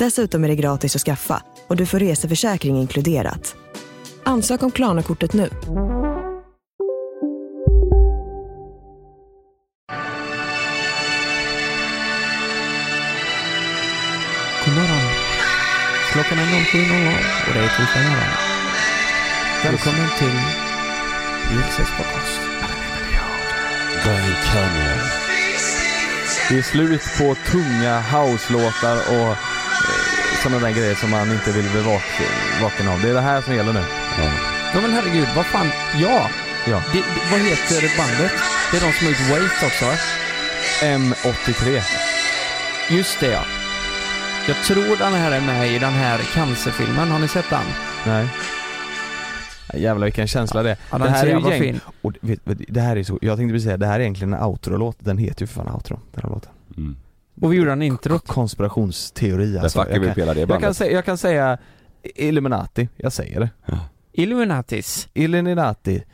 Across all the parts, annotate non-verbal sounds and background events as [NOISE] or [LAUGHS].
Dessutom är det gratis att skaffa och du får reseförsäkring inkluderat. Ansök om Klarna-kortet nu. God morgon. Klockan är 07.00 och det är torsdag morgon. Välkommen till Jösses podcast. Canyon. Det är slut på tunga house-låtar och sådana där grejer som man inte vill bli vak vaken av. Det är det här som gäller nu. Ja men herregud, vad fan, ja. Ja. Det, det, vad heter bandet? Det är de som har gjort Wait också va? M83. Just det ja. Jag tror den här är med i den här cancerfilmen, har ni sett den? Nej. Ja, Jävlar vilken känsla det är. Ja, det här är ju gäng... fin. Och vet, vet, det här är så, jag tänkte precis säga, det här är egentligen en outro-låt. Den heter ju för fan outro, den här låten. Mm. Och vi gjorde en intro. Konspirationsteori Där alltså. fuckar Jag vi kan, spela det jag, kan bandet. säga, jag kan säga Illuminati, jag säger det. Illuminatis. Illuminati.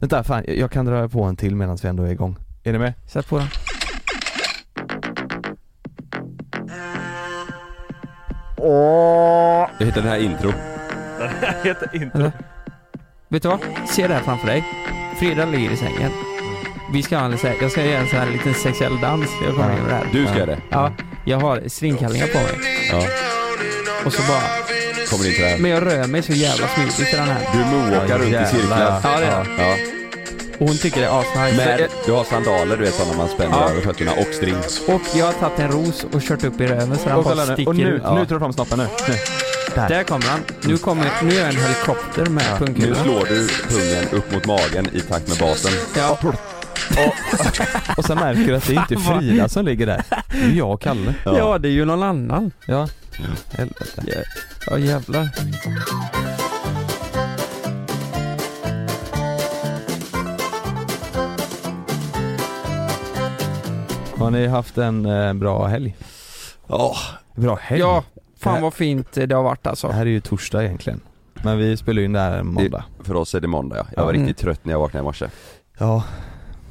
Vänta fan, jag kan dra på en till medan vi ändå är igång. Är ni med? Sätt på den. Åh! Jag hittar den här intro. [LAUGHS] heter inte Eller? Vet du vad? Se det här framför dig. Frida ligger i sängen. Vi ska ha en, så här- jag ska göra en sån här liten sexuell dans. Jag kommer Ja. in med det här. Du ska göra det? Ja, jag har stringkallingar på mig. Ja. Och så bara, Kommer in till det här. men jag rör mig så jävla smidigt i den här. Du moonwalkar runt i cirklar. Ja, det är Ja. Och hon tycker det är asnice. Du har sandaler du vet sådana man spänner Ja. över fötterna och string. Och jag har tagit en ros och kört upp i röven så den Och bara nu, sticker och nu, ut. Ja. nu tar du fram snoppen nu. nu. Där. Där kommer han. Nu kommer, nu är jag en helikopter med Ja. Nu pungkulor. slår du pungen upp mot magen i takt med basen. Ja, Och sen märker du att det är inte [LAUGHS] Frida som ligger där. Det är jag och Kalle. ja. det är ju någon annan. Ja. Helvete. Ja, ja jävlar. Har ni haft en eh, bra helg? Ja. Bra helg? Ja, Det fan vad fint det har varit alltså. Det här är ju torsdag egentligen. Men vi spelar ju in det här måndag. För oss är det måndag ja. Jag var Ja. riktigt trött när jag vaknade i morse. Ja.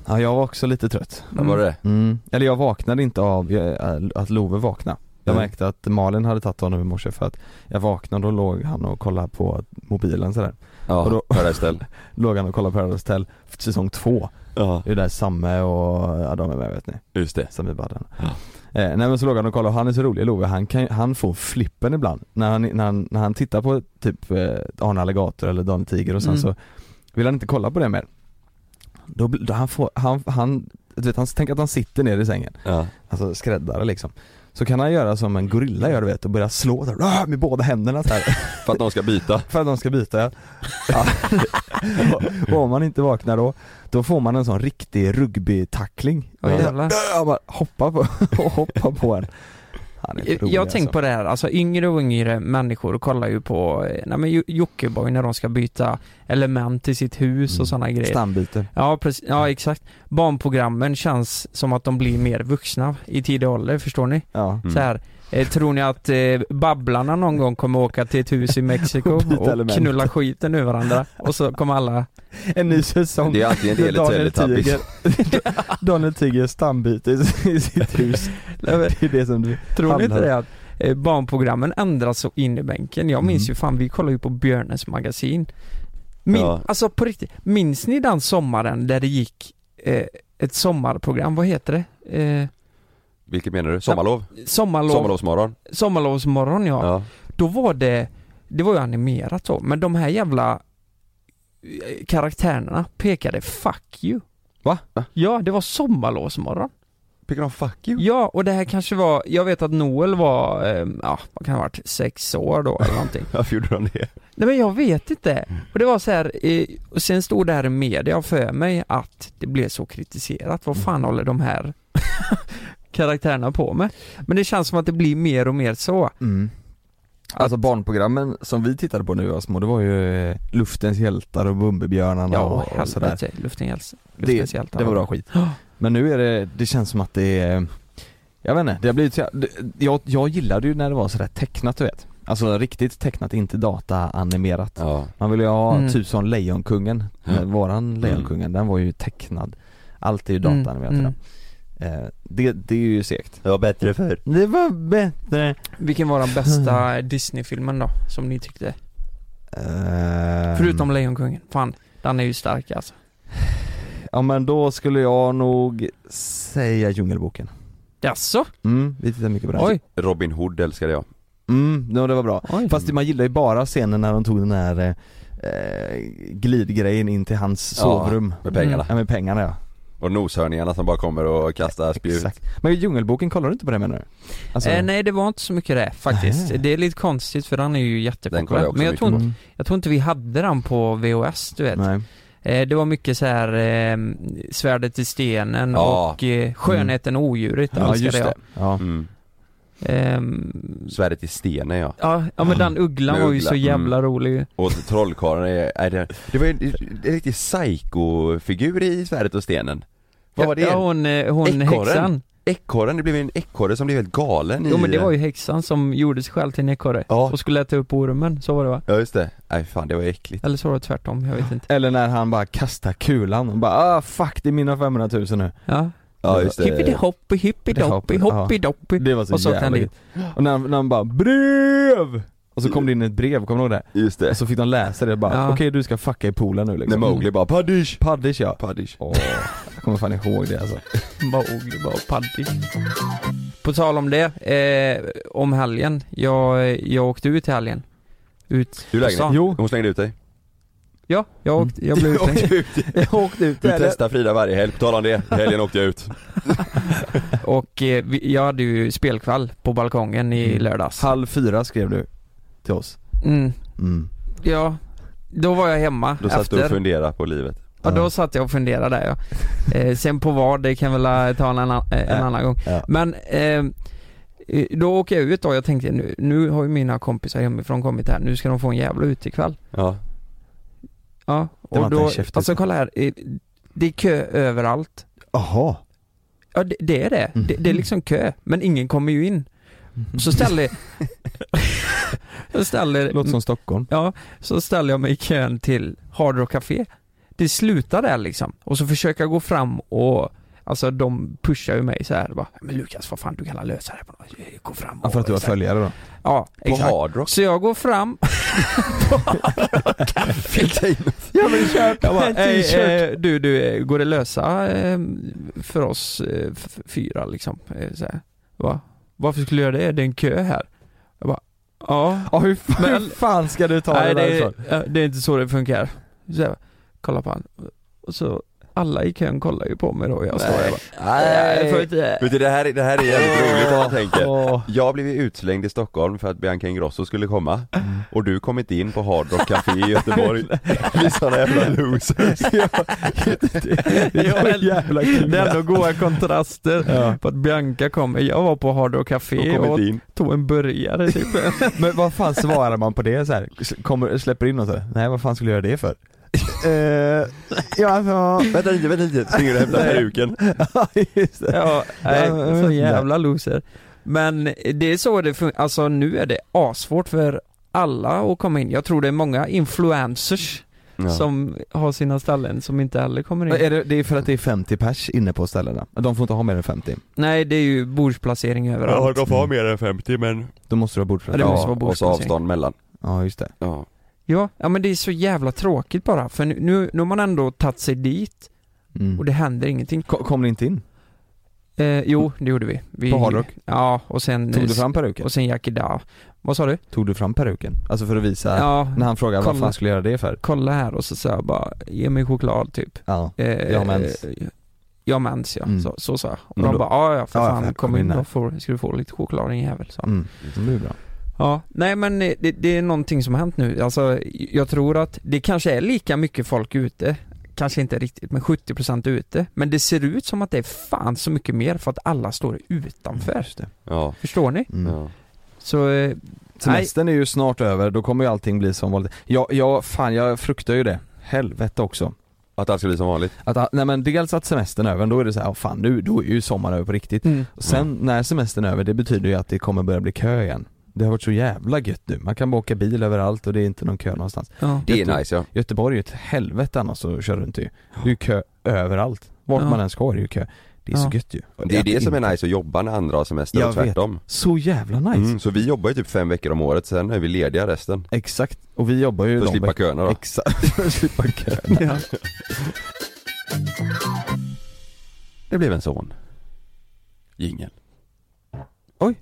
Ja, jag var också lite trött. Vad var det? Mm. Eller jag vaknade inte av eh, att Love vaknade. Jag Mm. märkte att Malin hade tagit honom i morse för att jag vaknade och låg han och kollade på mobilen sådär. Ja, Och då- [LAUGHS] Paradise. [LAUGHS] Låg han och kollade på Paradise Hotel säsong två. Ja, Det är där Samme och, ja de är med vet ni. just det. Sami Badran. Ja. Eh, nej men så låg han och kollade och han är så rolig Love, han, kan, han får flippen ibland när han, när han, när han tittar på typ eh, Arne Alligator eller Daniel Tiger och sen Mm. så vill han inte kolla på det mer. Då, då han får, han, han, du vet han tänker att han sitter ner i sängen, Ja. alltså skräddare liksom. Så kan han göra som en gorilla gör du vet och börja slå där, med båda händerna så här. [LAUGHS] För att de ska byta. För att de ska byta ja. ja. [LAUGHS] och, och om man inte vaknar då, då får man en sån riktig rugbytackling. Jag bara hoppa på, [LAUGHS] hoppa på en. Rolig, Jag har tänkt alltså. på det här, alltså yngre och yngre människor kollar ju på, eh, nej men Jo- Jockiboi när de ska byta element i sitt hus Mm. och sådana grejer. Stambyte. Ja, precis, ja exakt. Barnprogrammen känns som att de blir mer vuxna i tidig ålder, förstår ni? Ja. Mm. Så här, eh, tror ni att eh, Babblarna någon gång kommer åka till ett hus i Mexiko [LAUGHS] Och element. knulla skiten ur varandra? Och så kommer alla, En ny säsong. Det är alltid en del i Daniel Teletubbies. Tiger, [LAUGHS] Daniel Tiger stambyte i i sitt [LAUGHS] hus. Det är det som du tror ni inte det att eh, barnprogrammen ändras så in i bänken? Jag minns Mm. ju fan, vi kollade ju på Björnes magasin. Min, Ja. Alltså på riktigt, minns ni den sommaren där det gick eh, ett sommarprogram, vad heter det? Eh, Vilket menar du? Sommarlov? sommarlov, Sommarlovsmorgon? sommarlovsmorgon ja. Ja. Då var det, det var ju animerat då, men de här jävla eh, karaktärerna pekade 'fuck you' Va? Va? Ja, det var sommarlovsmorgon. Fick de fuck you? Ja, och det här kanske var, jag vet att Noel var, eh, ja vad kan ha varit, sex år då eller någonting. [LAUGHS] Varför gjorde de det? Nej men jag vet inte. Och det var så här, eh, och sen stod det här i media för mig att det blev så kritiserat. Vad fan håller de här karaktärerna på med? Men det känns som att det blir mer och mer så. Mm. Alltså barnprogrammen som vi tittade på när vi var små, det var ju eh, Luftens hjältar och Bumbibjörnarna Ja, och, och sådär. helvete, luften hjälps. Luftens Det, hjältar. det var bra skit. Men nu är det, det känns som att det är, jag vet inte, det har blivit så, jag, jag gillade ju när det var sådär tecknat du vet. Alltså riktigt tecknat, inte dataanimerat. Ja. Man ville ju ha Mm. typ som Lejonkungen, Ja. våran Lejonkungen, den var ju tecknad. Allt är ju dataanimerat Mm, idag. Eh, det, det är ju segt. Det var bättre förr. Det var bättre. Vilken var den bästa [LAUGHS] Disney-filmen då, som ni tyckte? Ehm, Förutom Lejonkungen. Fan, den är ju stark alltså. Ja men då skulle jag nog säga Djungelboken. Jaså? Mm, vi tittar mycket på den. Oj, Robin Hood älskade jag. Mm, ja, det var bra. oj. Fast man gillar ju bara scenen när de tog den här eh, eh, glidgrejen in till hans Ja, sovrum. Med pengarna. Ja med pengarna ja. Och noshörningarna som bara kommer och kastar spjut. Exakt. Men Djungelboken, kollar du inte på det menar du? Alltså, Eh, nej det var inte så mycket det faktiskt. Nej. Det är lite konstigt för den är ju jag jättepopulär. också Men jag tror, inte, mm, jag tror inte vi hade den på VHS du vet. nej. Eh, det var mycket så här eh, Svärdet i stenen Ja. och eh, Skönheten och odjuret Ja just jag. det. Ja. Mm. Ehm, Svärdet i stenen ja. ja, ja men den ugglan var ju så jävla mm. rolig. Och trollkarlen är, är det, det var ju en, en riktig psycho-figur i Svärdet och stenen. Vad var det? Ja hon, eh, hon Ekorren? häxan. Ekorren, det blev en ekorre som blev helt galen Jo i men det var ju häxan som gjorde sig själv till en ekorre. Ja. Och skulle äta upp ormen, så var det va? Ja just det, nej fan det var äckligt Eller så var det tvärtom, jag vet inte. Eller när han bara kastar kulan och bara ah fuck det är mina 500 000 nu. Ja. Ja just det Hippidi-hoppi, Ja. hoppi-doppi. Det var så, Och så han jävla. Och när, när han bara brev! Och så kom det in ett brev, kommer du ihåg det? Just det Och så fick de läsa det och bara Ja. okej du ska fucka i poolen nu När liksom. Mowgli bara 'Paddish' Paddish ja. Paddish Åh, jag kommer fan ihåg det alltså. [LAUGHS] Mowgli bara paddy. På tal om det, eh, om helgen. Jag, jag åkte ut i helgen. Ut Du på lägger stan. Jo. Hon slängde ut dig Ja, jag åkte, jag blev [LAUGHS] utslängd. åkte ut, [LAUGHS] Jag åkte ut du testar Frida varje helg, på tal om det, helgen åkte jag ut [LAUGHS] Och eh, vi, jag hade ju spelkväll på balkongen i Mm. lördags. Halv fyra skrev du till oss. Mm, Mm. ja, då var jag hemma Då satt du och efter. funderade på livet Ja, då satt jag och funderade där ja. Eh, sen på vad, det kan väl eh, ta en annan, eh, en Ja. annan gång. Ja. Men eh, eh, då åker jag ut då, jag tänkte nu, nu har ju mina kompisar hemifrån kommit här, nu ska de få en jävla utekväll. Ja, Ja, Det och då, alltså kolla här, det är kö överallt. Jaha. Ja det, det är det. det, det är liksom kö, men ingen kommer ju in. Så ställer, [LAUGHS] [LAUGHS] så ställer, Låter som Stockholm. ja, så ställer jag mig i kön till Hard Rock Café. Det slutar där liksom. Och så försöker jag gå fram och Alltså de pushar ju mig så här bara, men Lukas vad fan du kan lösa det på något Gå fram och Ja, för att du har följare då? Ja, på exakt. hardrock Så jag går fram [LAUGHS] Ja men kör Jag bara, [LAUGHS] "Ey, eh, du, du, eh, går det lösa eh, för oss fyra liksom? Så här. Va? Varför skulle jag göra det? Det är en kö här. Jag bara, ja. Ja hur, fan, Men- hur fan ska du ta Nej, det det, det är inte så det funkar. Så jag, kolla på han. Och så, alla i kön kollar ju på mig då och jag står där bara, "Nej, får inte. Vet du det här, är- det här är jävligt [LAUGHS] roligt om man tänker. Jag blev ju utslängd i Stockholm för att Bianca Ingrosso skulle komma Och du kom inte in på Hard Rock Café i Göteborg [LAUGHS] [LAUGHS] Vi är såna jävla losers Det är jävla kul. Det ändå goda kontraster Ja. på att Bianca kommer. Jag var på Hard Rock Och Café kom och inte in tog en burgare typ. Men vad fan svarar man på det så här? Kommer, släpper in och så här, nej vad fan skulle jag göra det för? Eh, ja alltså, Vänta lite, vänta lite, springer och hämtar peruken [LAUGHS] ja just det. Ja, nej, Ja, så jävla loser. Men det är så det funkar, alltså nu är det asvårt för alla att komma in. Jag tror det är många influencers ja. som har sina ställen som inte heller kommer in. Är det, det är för att det är 50 pers inne på ställena? De får inte ha mer än 50? Nej, det är ju bordsplacering överallt. de får ha mer än 50 men Då måste du ha Ja, bordsplats? det Ja, måste vara Och så bordsplacering. avstånd mellan ja just det. Ja, Ja, ja men det är så jävla tråkigt bara. För nu, nu, nu har man ändå tagit sig dit Mm. och det händer ingenting. Ko- Kom ni inte in? Eh, jo, det gjorde vi. vi På Hard Rock? Ja, och sen... Tog du fram peruken? Och sen Jackie Da. Vad sa du? Tog du fram peruken? Alltså för att visa, Ja, när han frågade vad kolla. fan skulle jag göra det för? kolla här och så sa jag bara, ge mig choklad typ. Ja, Eh, jag mens. eh, jag har mens ja, Mm. så, så sa jag. Och de bara, ja ja för Ja, fan kom in då får, ska du få lite choklad din jävel så. Mm. Det blir bra. Ja, nej men det, det är någonting som har hänt nu. Alltså jag tror att det kanske är lika mycket folk ute, kanske inte riktigt, men 70% ute. Men det ser ut som att det är fan så mycket mer för att alla står utanför. Ja, Förstår ni? Mm. ja. Så, eh, Semestern är ju snart över, då kommer ju allting bli som vanligt. Ja, ja fan jag fruktar ju det. Helvete också. Att allt ska bli som vanligt. Att, nej men dels att semestern är över, då är det så här, oh, fan nu, då är ju sommaren över på riktigt. mm. Och sen när semestern är över, det betyder ju att det kommer börja bli kö igen. Det har varit så jävla gött nu, man kan bara åka bil överallt och det är inte någon kö någonstans. ja. Det är nice ja. Göteborg är ett helvete annars att köra runt i. Det är ju kö överallt. Vart Ja. man än ska är det ju kö. Det är Ja. så gött ju. Det är det som inte- är nice att jobba när andra har semester Jag och tvärtom. Så jävla nice. Mm, så vi jobbar ju typ fem veckor om året, sen är vi lediga resten. Exakt. Och vi jobbar ju För att slippa veck- köerna då. Exakt, [LAUGHS] för att slippa köerna. Ja. Det blev en son. Jingel. Oj.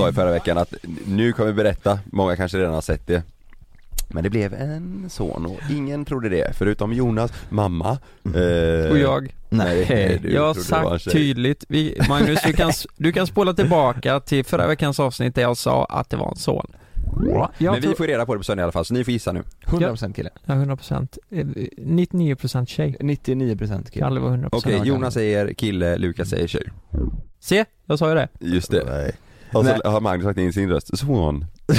Sa i förra veckan att nu kommer vi berätta, många kanske redan har sett det. Men det blev en son och ingen trodde det, förutom Jonas, mamma eh, Och jag. Nej, Nej, du jag har sagt tydligt, vi, Magnus du kan, du kan spola tillbaka till förra veckans avsnitt där jag sa att det var en son. Jag Men vi får reda på det på söndag i alla fall, så ni får gissa nu 100% kille. Ja, 100%. Eh, 99% tjej. 99% kille. Var 100% Okej, Jonas säger kille, Lukas säger tjej Se, jag sa ju det. Just det Nej. Och så Nej. har Magnus lagt in sin röst, son [LAUGHS]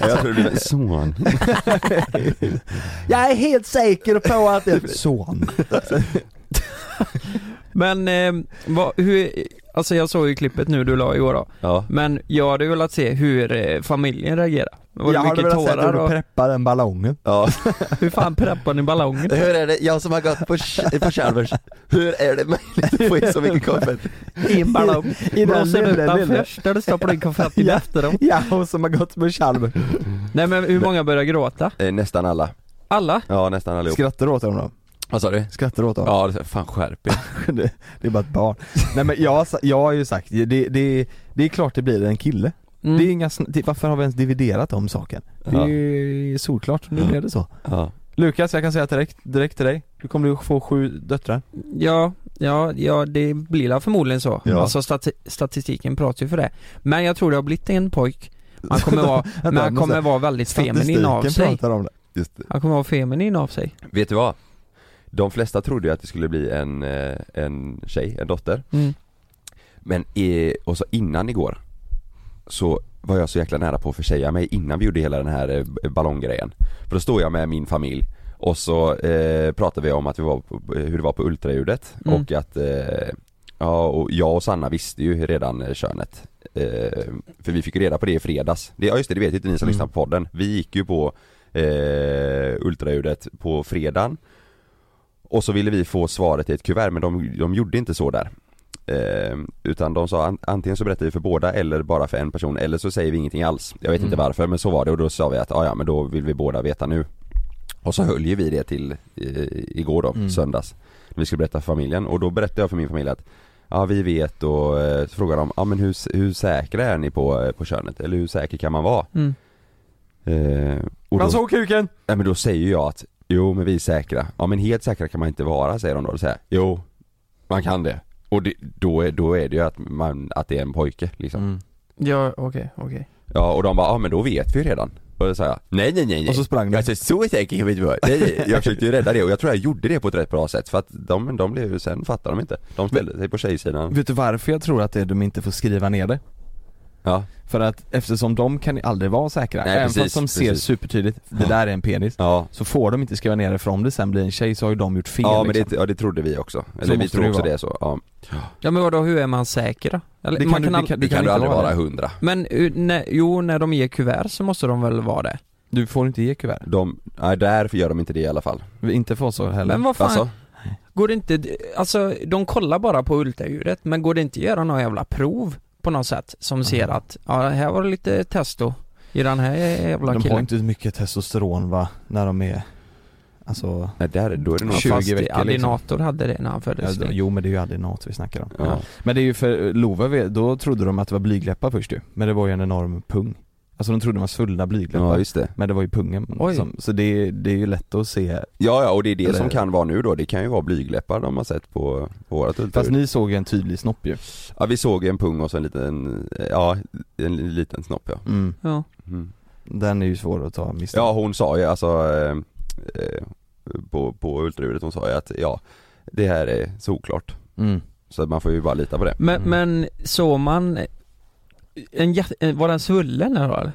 Jag tror det blir son Jag är helt säker på att det är son. [LAUGHS] Men, eh, vad, hur, alltså jag såg ju klippet nu du la igår då. Ja, Men jag hade ju velat se hur eh, familjen reagerar. Var det Jag hade mycket velat se tårar hur du och preppar den ballongen. ja [LAUGHS] [LAUGHS] hur fan preppar ni ballongen? Hur är det, jag som har gått på, på Chalmers, hur är det möjligt att få in så mycket konfetti? I en ballong. I Blåser den lilla. först där du stoppar in konfetti Ja. efter dem? Ja, hon som har gått på Chalmers. Nej men hur många börjar gråta? Eh, nästan alla, Alla? ja nästan allihop Skrattar du åt dem då? Vad sa du? Skrattar du åt dem? Ja, det är fan skärp [LAUGHS] det, det är bara ett barn. Nej men jag, jag har ju sagt, det, det, det är klart det blir en kille. Mm. Det är inga, varför har vi ens dividerat om saken? Det är ju solklart, nu blev det så. Ja. Lukas, jag kan säga direkt, direkt till dig, du kommer att få sju döttrar. Ja, ja, ja det blir väl förmodligen så. Ja. Alltså stati statistiken pratar ju för det. Men jag tror det har blivit en pojk. Han kommer vara, [LAUGHS] men han kommer vara väldigt feminin av sig. pratar om det. Just det. Han kommer vara feminin av sig. Vet du vad? De flesta trodde ju att det skulle bli en, eh, en tjej, en dotter. Mm. Men, och så innan igår Så var jag så jäkla nära på att försäga mig innan vi gjorde hela den här eh, ballonggrejen För då står jag med min familj och så eh, pratade vi om att vi var på, hur det var på ultraljudet. Mm. och att eh, Ja och jag och Sanna visste ju redan eh, könet. Eh, För vi fick ju reda på det i fredags. Det, Ja just det, det vet ju inte ni som Mm. lyssnar på podden. Vi gick ju på eh, ultraljudet på fredagen Och så ville vi få svaret i ett kuvert men de, de gjorde inte så där eh, Utan de sa an, antingen så berättar vi för båda eller bara för en person eller så säger vi ingenting alls Jag vet inte Mm. varför men så var det och då sa vi att "Ah, ja men då vill vi båda veta nu Och så höll ju vi det till eh, igår då, Mm. söndags När vi skulle berätta för familjen och då berättade jag för min familj att Ja vi vet och eh, så frågade de, ja men hur, hur säkra är ni på, eh, på könet? Eller hur säker kan man vara? Mm. Eh, och Man då, såg kuken! ja, men då säger jag att Jo men vi är säkra, ja men helt säkra kan man inte vara säger de då, säger jag, Jo, man kan det Och det, då, är, då är det ju att, man, att det är en pojke liksom Mm. Ja, okej, okej. Ja och de bara, ja men då vet vi ju redan Och då sa jag, nej nej nej nej Och så sprang du. Alltså så säker kan vi inte vara, nej, nej. Jag försökte ju rädda det och jag tror jag gjorde det på ett rätt bra sätt för att de, de blev ju, sen fattade de inte De ställde sig på tjejsidan Vet du varför jag tror att det är de inte får skriva ner det? Ja, För att eftersom de kan aldrig vara säkra, Nej, även precis, fast de ser precis. supertydligt, det Ja. där är en penis ja Så får de inte skriva ner det för om det sen blir en tjej så har ju de gjort fel Ja men liksom. det, ja, det trodde vi också, eller vi måste tror också vara. det så, ja Ja men vadå, hur är man säker då? Eller, Det kan man du- det kan- Det kan du aldrig vara hundra Men när, jo, när de ger kuvert så måste de väl vara det? Du får inte ge kuvert, De, nej där gör de inte det i alla fall inte för oss så heller Men vad fan, Alltså, går det inte, alltså de kollar bara på ultraljudet men går det inte att göra några jävla prov på något sätt som ser att, ja här var det lite testo i den här jävla De har killen? inte mycket testosteron va, när de är Alltså, nej där, då är det nog Ja, 20 fast veckor, liksom. Alinator hade det när han ja, föddes. de- jo men det är ju adrenat vi snackar om Ja. Men det är ju för Love, då trodde de att det var blygdläppar först ju Men det var ju en enorm pung Alltså de trodde det var svullna blygdläppar Ja just det Men det var ju pungen Oj. som, Så det, det är ju lätt att se Ja ja och det är det Eller- som kan vara nu då, det kan ju vara blygläppar de har sett på, på vårat Fast ultraljud ni såg ju en tydlig snopp ju Ja vi såg en pung och så en liten, ja en liten snopp ja mm. Ja. mm. Den är ju svår att ta miste Ja hon sa ju alltså eh, eh, på, på ultraljudet, hon sa ju att ja Det här är solklart mm. Så att man får ju bara lita på det Men, Mm. men såg man en jätte, var den svullen eller? vad?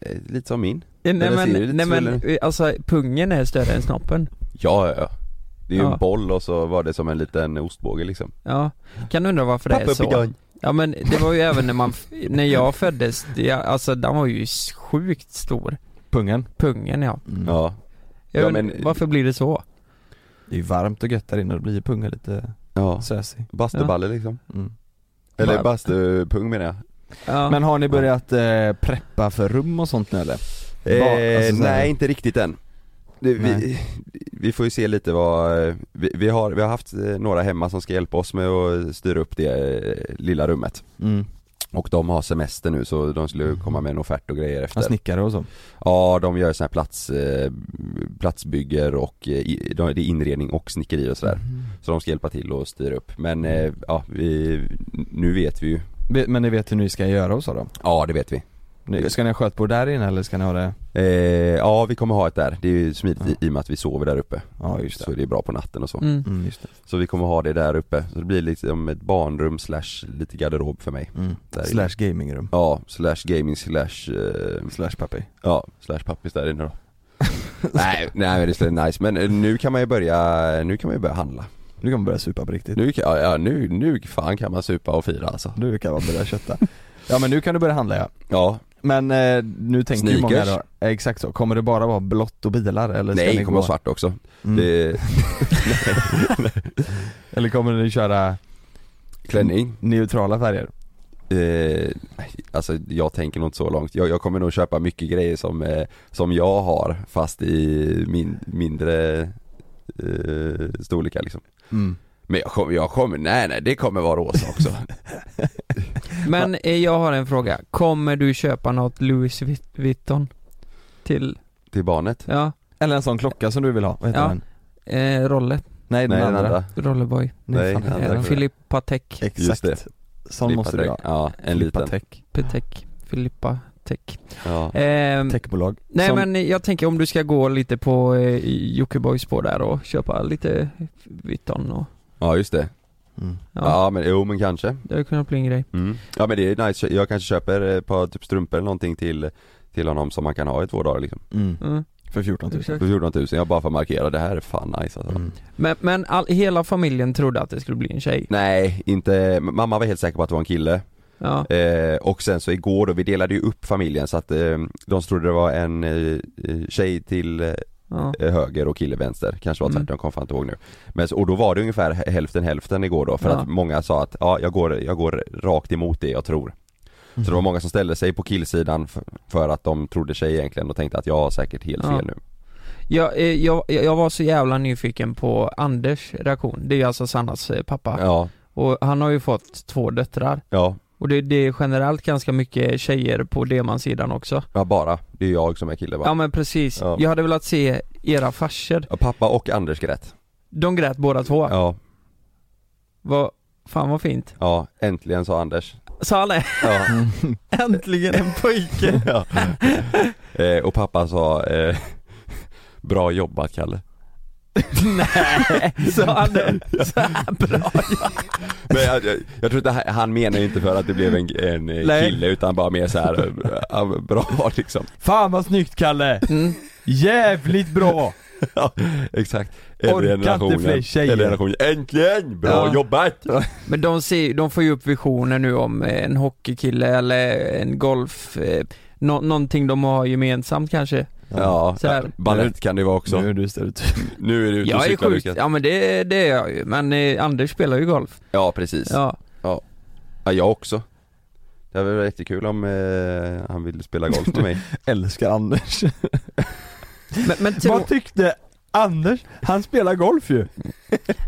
eh, Lite som min Nej men, lite nej men svullen. alltså pungen är större än snoppen Ja ja ja Det är ju Ja. en boll och så var det som en liten ostbåge liksom Ja, kan undra varför det är så Ja men det var ju även när man, när jag föddes, det, alltså den var ju sjukt stor Pungen Pungen ja, mm. Ja, jag Ja, undrar, men- varför blir det så? Det är ju varmt och gött där inne, då blir ju pungen lite ja sösig Bastuballe liksom mm. Eller bastupung menar jag Ja. Men har ni börjat eh, preppa för rum och sånt nu eller? eh, alltså Nej inte riktigt än det, vi, vi får ju se lite vad, eh, vi, vi, har, vi har haft eh, några hemma som ska hjälpa oss med att styra upp det eh, lilla rummet Mm. Och de har semester nu så de skulle komma med en offert och grejer efter. Ja, snickare och så. Ja de gör sån här plats, eh, platsbygger och eh, i- de- det är inredning och snickeri och sådär. Så de ska hjälpa till och styra upp. Men eh, ja vi, nu vet vi ju. Men ni vet hur ni ska göra och så då? Ja det vet vi Ska ni ha skötbord där inne eller ska ni ha det? eh, Ja vi kommer ha ett där, det är ju smidigt i, i och med att vi sover där uppe. Ja just Så det. är bra på natten och så. Mm. Mm, just det. Så vi kommer ha det där uppe, så det blir liksom ett barnrum slash lite garderob för mig. Mm. Slash gamingrum. Ja, slash gaming slash, eh, Slash pappi ja, slash pappis där inne då. [LAUGHS] Nej, nej men det vara nice, men eh, nu kan man ju börja, nu kan man ju börja handla. Nu kan man börja supa på riktigt. Nu, kan- ja, ja nu, nu fan kan man supa och fira alltså. Nu kan man börja kötta. [LAUGHS] Ja men nu kan du börja handla ja. Ja, Men eh, nu tänker ju många då, eh, exakt så, kommer det bara vara blått och bilar eller ska nej ni det kommer gå? vara svart också. Mm. det, [LAUGHS] Eller kommer ni köra Klänning. neutrala färger? eh, Alltså jag tänker nog inte så långt, jag, jag kommer nog köpa mycket grejer som, eh, som jag har fast i min, mindre eh, storlekar liksom. Mm. Men jag kommer, jag kommer, nej nej det kommer vara rosa också. [LAUGHS] Men eh, jag har en fråga, kommer du köpa något Louis Vuit- Vuitton? Till, Till barnet? ja, Eller en sån klocka som du vill ha, vad heter Ja. den? eh, Rolle, Nej den Nej andra, den andra. Rollerboy, Nej, fan den andra. eh, Filippa Tech, Exakt, Just det. sån måste du ha. Ja, en liten. Tech, Petech, Filippa Tech. Ja. Ehm, techbolag. Nej som, men jag tänker om du ska gå lite på eh, Jockiboi spår där och köpa lite Vuitton och ja just det, mm. ja, ja, men jo men kanske det hade kunnat bli en grej. mm. Ja men det är nice, jag kanske köper ett par typ strumpor eller någonting till till honom som man kan ha i två dagar liksom Mm. Mm. För 14 000 Exakt. För 14 000, jag bara får markera, det här är fan nice alltså. mm. Men, men all, hela familjen trodde att det skulle bli en tjej? Nej, inte, mamma var helt säker på att det var en kille Ja, eh, Och sen så igår då, vi delade ju upp familjen så att eh, de trodde det var en eh, tjej till eh, ja, höger och kille vänster, kanske var Mm. tvärtom, kommer fan inte ihåg nu. Men och då var det ungefär hälften hälften igår då för Ja. att många sa att ja, jag går, jag går rakt emot det jag tror. Så det var många som ställde sig på killsidan för, att de trodde sig egentligen och tänkte att jag har säkert helt Ja. fel nu. Jag, eh, jag, jag var så jävla nyfiken på Anders reaktion, det är alltså Sannas eh, pappa. Ja, och han har ju fått två döttrar. Ja, och det, det är generellt ganska mycket tjejer på Deman-sidan också. Ja bara, det är jag som är kille va? Ja men precis, Ja. jag hade velat se era farsor, Ja, pappa och Anders grät. De grät båda två, Ja, vad, fan vad fint. Ja, äntligen sa Anders. Sa han det? Ja, [LAUGHS] Äntligen en pojke! [LAUGHS] ja. eh, Och pappa sa eh, [LAUGHS] Bra jobbat Kalle [LAUGHS] Nej, sa han det? Så här bra Men jag, jag, jag tror inte han- menar inte för att det blev en, en eh, Nej. kille utan bara mer så här eh, ja, bra liksom Fan vad snyggt Kalle! mm. Jävligt bra! [LAUGHS] Ja, exakt. Inte fler tjejer. Eller generationen, äntligen! Bra Ja. jobbat! Men de, ser, de får ju upp visioner nu om en hockeykille eller en golf, eh, nå, någonting de har gemensamt kanske Ja, Så här. balett kan det vara också. Nu Nu, är du stereotyp [LAUGHS] är du ute och cyklar sjukt, mycket. ja men det, det är jag ju, men eh, Anders spelar ju golf Ja precis. Ja. Ja, jag också. Det hade varit jättekul om eh, han ville spela golf med mig. [LAUGHS] Älskar Anders [LAUGHS] men, men tro, Vad tyckte Anders? Han spelar golf ju!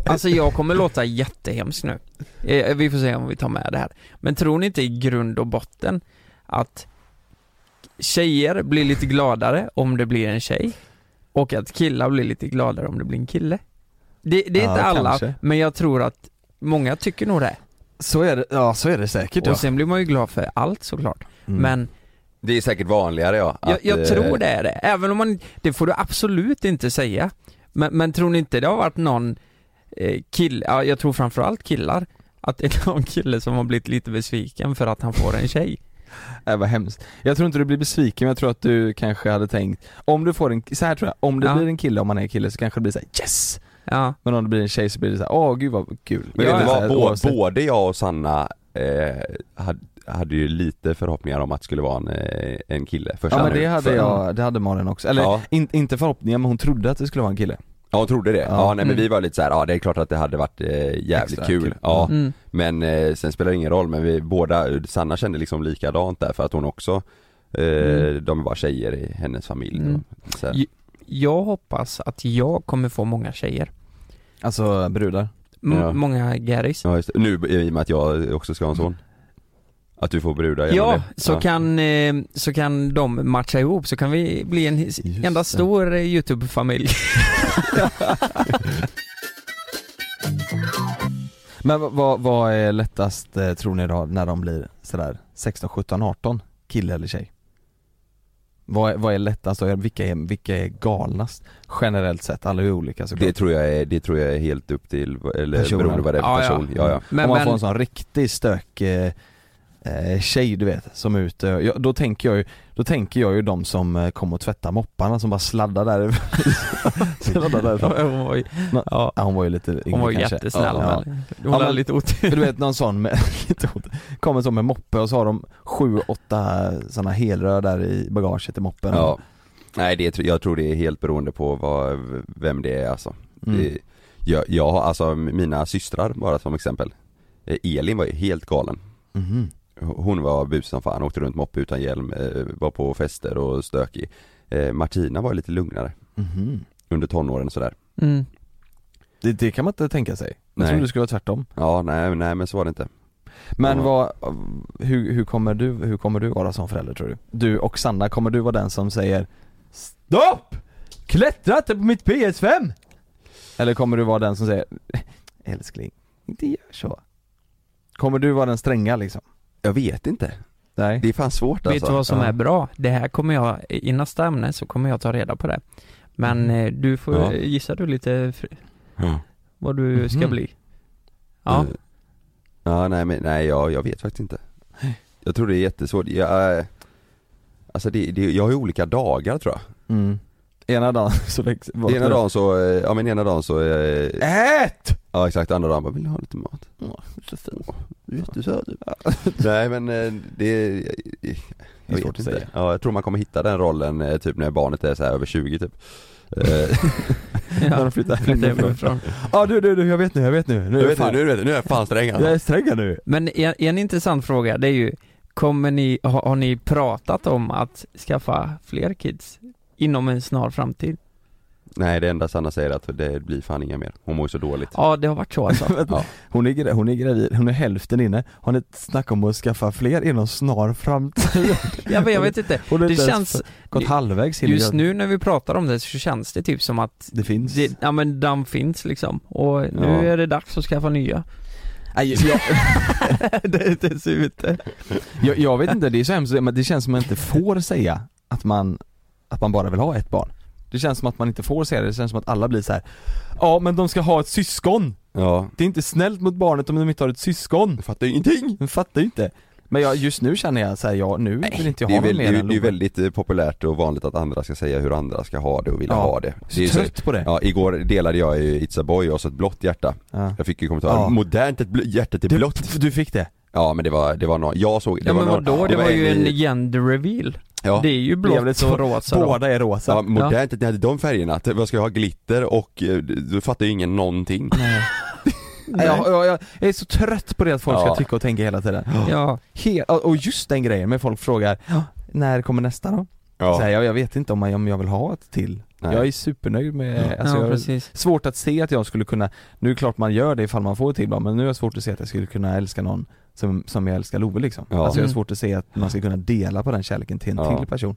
alltså jag kommer låta jättehemskt nu eh, Vi får se om vi tar med det här Men tror ni inte i grund och botten att tjejer blir lite gladare om det blir en tjej och att killar blir lite gladare om det blir en kille. Det, det är Ja, inte alla, kanske. men jag tror att många tycker nog det. Så är det, ja så är det säkert Och sen blir man ju glad för allt såklart. Mm. Men Det är säkert vanligare ja. jag, att, jag eh, tror det är det, även om man, det får du absolut inte säga. Men, men tror ni inte det har varit någon eh, kille, ja jag tror framförallt killar, att det är någon kille som har blivit lite besviken för att han får en tjej. [LAUGHS] Äh, vad hemskt. Jag tror inte du blir besviken men jag tror att du kanske hade tänkt, om du får en, så här tror jag, om det Ja. blir en kille om man är kille så kanske det blir såhär yes! Ja, Men om det blir en tjej så blir det såhär, åh gud vad kul. Men vet du vad, Bå- Oavsett- både jag och Sanna eh, hade, hade ju lite förhoppningar om att det skulle vara en, eh, en kille första Ja men det hade jag, det hade Malin också. Eller Ja. in, inte förhoppningar men hon trodde att det skulle vara en kille. Ja hon trodde det, ja, Ja. nej men Mm. vi var lite så här, ja det är klart att det hade varit eh, jävligt Extra kul, kul. ja mm. Men eh, sen spelar det ingen roll, men vi båda, Sanna kände liksom likadant där för att hon också eh, Mm. De är bara tjejer i hennes familj Mm. och, så här. Jag hoppas att jag kommer få många tjejer. Alltså brudar. M- Ja. Många Garys. Ja, just det. Nu i och med att jag också ska ha en son Att du får brudar genom Ja, det. så, Kan, eh, så kan de matcha ihop, så kan vi bli en Just enda det. stor eh, YouTube-familj. [LAUGHS] Men vad- vad, är lättast eh, tror ni då när de blir sådär 16, 17, 18? Kille eller tjej? Vad är, vad är lättast och vilka är, vilka är galnast? Generellt sett, alla är olika såklart. Det tror jag är, det tror jag är helt upp till, eller Personen. beroende vad det är för Ja, ja. person, ja ja, Men, Om man men, får en sån riktig stök eh, eh, tjej du vet, som är ute, ja, då tänker jag ju, då tänker jag ju de som eh, kommer och tvättar mopparna som bara sladdar där [LAUGHS] Sladdar därifrån. hon var ju, ja, Ja hon var ju lite yngre hon var ju kanske. jättesnäll ja. men hon Ja, hade lite otur. Du vet någon sån med, [LAUGHS] lite ont. kommer så med moppe och så har de sju, åtta sådana helrör där i bagaget i moppen ja. Nej det, jag tror det är helt beroende på vad, vem det är alltså Mm. det, jag, jag har, alltså mina systrar bara som exempel Eh, Elin var ju helt galen Mhm. Hon var bus som fan, åkte runt moppe utan hjälm, eh, var på fester och stökig eh, Martina var lite lugnare Mhm. under tonåren sådär Mm. Det, det kan man inte tänka sig. Jag Nej. trodde det skulle vara tvärtom. Ja nej, nej men så var det inte Men Ja. vad, hur, hur, kommer du, hur kommer du vara som förälder tror du? Du och Sanna, kommer du vara den som säger Stopp! Klättra inte på mitt PS5! Eller kommer du vara den som säger Älskling, inte gör så. Kommer du vara den stränga liksom? Jag vet inte, Nej. det är fan svårt Vet alltså du vad som ja. är bra? Det här kommer jag, i nästa ämne så kommer jag ta reda på det. Men Mm. eh, du får, Ja. gissar du lite Ja. vad du ska Mhm. bli? Ja, Eh, Ja nej men nej jag, jag vet faktiskt inte Jag tror det är jättesvårt, jag, eh, Alltså det, det, jag har ju olika dagar tror jag Mm. Ena dagen [LAUGHS] så läggs Ena dagen så, eh, ja men ena dagen så, eh, Ät! ja exakt, andra dagen bara, vill du ha lite mat? Åh, så fint. Jättesöt [LAUGHS] Nej men eh, det, jag, Det jag är svårt vet inte. Ja jag tror man kommer hitta den rollen eh, typ när barnet är så här över 20 typ Eh, [LAUGHS] När de flyttar flytta hemifrån. Ja du, du, du, jag vet nu, jag vet nu. Nu Nu är vet fan, du, nu vet du, nu är jag fan sträng jag alltså. är sträng nu. Men en, en intressant fråga, det är ju, kommer ni, har, har ni pratat om att skaffa fler kids inom en snar framtid? Nej det enda Sanna säger är att det blir fan inga mer, hon mår ju så dåligt Ja, det har varit så alltså. [LAUGHS] Ja. Hon är, hon är gravid, hon är hälften inne. Har ni snack om att skaffa fler inom snar framtid? [LAUGHS] Ja, men jag vet inte. Hon Det inte känns, gått halvvägs in just nu när vi pratar om det så känns det typ som att Det finns. det, ja men den finns liksom. Och nu Ja. är det dags att skaffa nya. Nej, jag, [LAUGHS] det, det ser ut jag, jag vet inte, det är så hemskt, men det känns som att man inte får säga att man, att man bara vill ha ett barn. Det känns som att man inte får säga det, det känns som att alla blir så här. Ja men de ska ha ett syskon! Ja, Det är inte snällt mot barnet om de inte har ett syskon! du fattar ju ingenting! De fattar ju inte. Men jag, just nu känner jag så här, ja nu vill inte jag det är, ha väl, mer det, är, det är Love. väldigt eh, populärt och vanligt att andra ska säga hur andra ska ha det och vilja Ja. ha det. det är så, trött på det. ja, igår delade jag ju It's a boy och så ett blått hjärta. Ja. Jag fick ju kommentarer, Ja. modernt ett bl- hjärta till Du, blått. du fick det? Ja men det var, det var någon, jag såg, det Ja var men någon, vadå, det var ju en en i- gender reveal. Ja, Det är ju blått och rosa då. Båda är rosa. ja modernt, att ni hade de färgerna, att vad ska jag ha glitter och, eh, då fattar ju ingen någonting. [LAUGHS] Nej. Jag, jag, jag är så trött på det att folk ska Ja. tycka och tänka hela tiden. Ja, He- och just den grejen med folk frågar, när kommer nästa då? Ja. Så här, jag, jag vet inte om jag, om jag vill ha ett till. Nej. Jag är supernöjd med, alltså ja jag, precis. svårt att se att jag skulle kunna, nu är det klart man gör det ifall man får ett till barn, men nu är det svårt att se att jag skulle kunna älska någon som, som jag älskar Love liksom. Ja. Alltså jag har Mm. svårt att se att man ska kunna dela på den kärleken till en Ja. till person.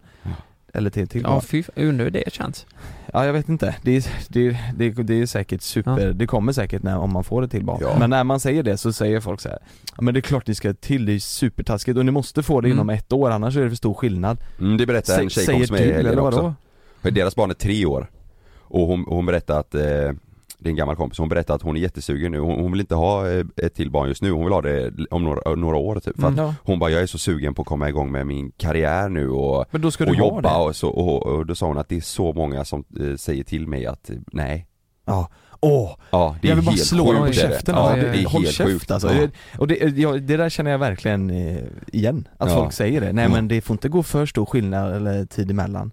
Eller till, till Ja fy, undrar hur det känns. Ja jag vet inte, det är, det, är- det, är- det är säkert super, det kommer säkert när, om man får det till barn. Ja. Men när man säger det så säger folk så här, ja men det är klart ni ska till, det är supertaskigt och ni måste få det Mm. inom ett år annars är det för stor skillnad. Mm, det berättade en tjejkompis med i helgen eller också. vadå? För deras barn är tre år Och hon, hon berättade att, eh, det är en gammal kompis, hon berättade att hon är jättesugen nu, hon, hon vill inte ha eh, ett till barn just nu, hon vill ha det om några, några år typ. För att Mm. Ja. Hon bara, jag är så sugen på att komma igång med min karriär nu och, Men då ska du och ha jobba det. och så, och, och då sa hon att det är så många som eh, säger till mig att eh, nej Ja, åh! Ja, det är jag vill bara slå dem det. käften. Ja, Ja, det är Håll helt käft sjukt alltså. ja. Och det, ja, det där känner jag verkligen igen, att Ja. folk säger det. Nej Ja. men det får inte gå för stor skillnad eller tid emellan.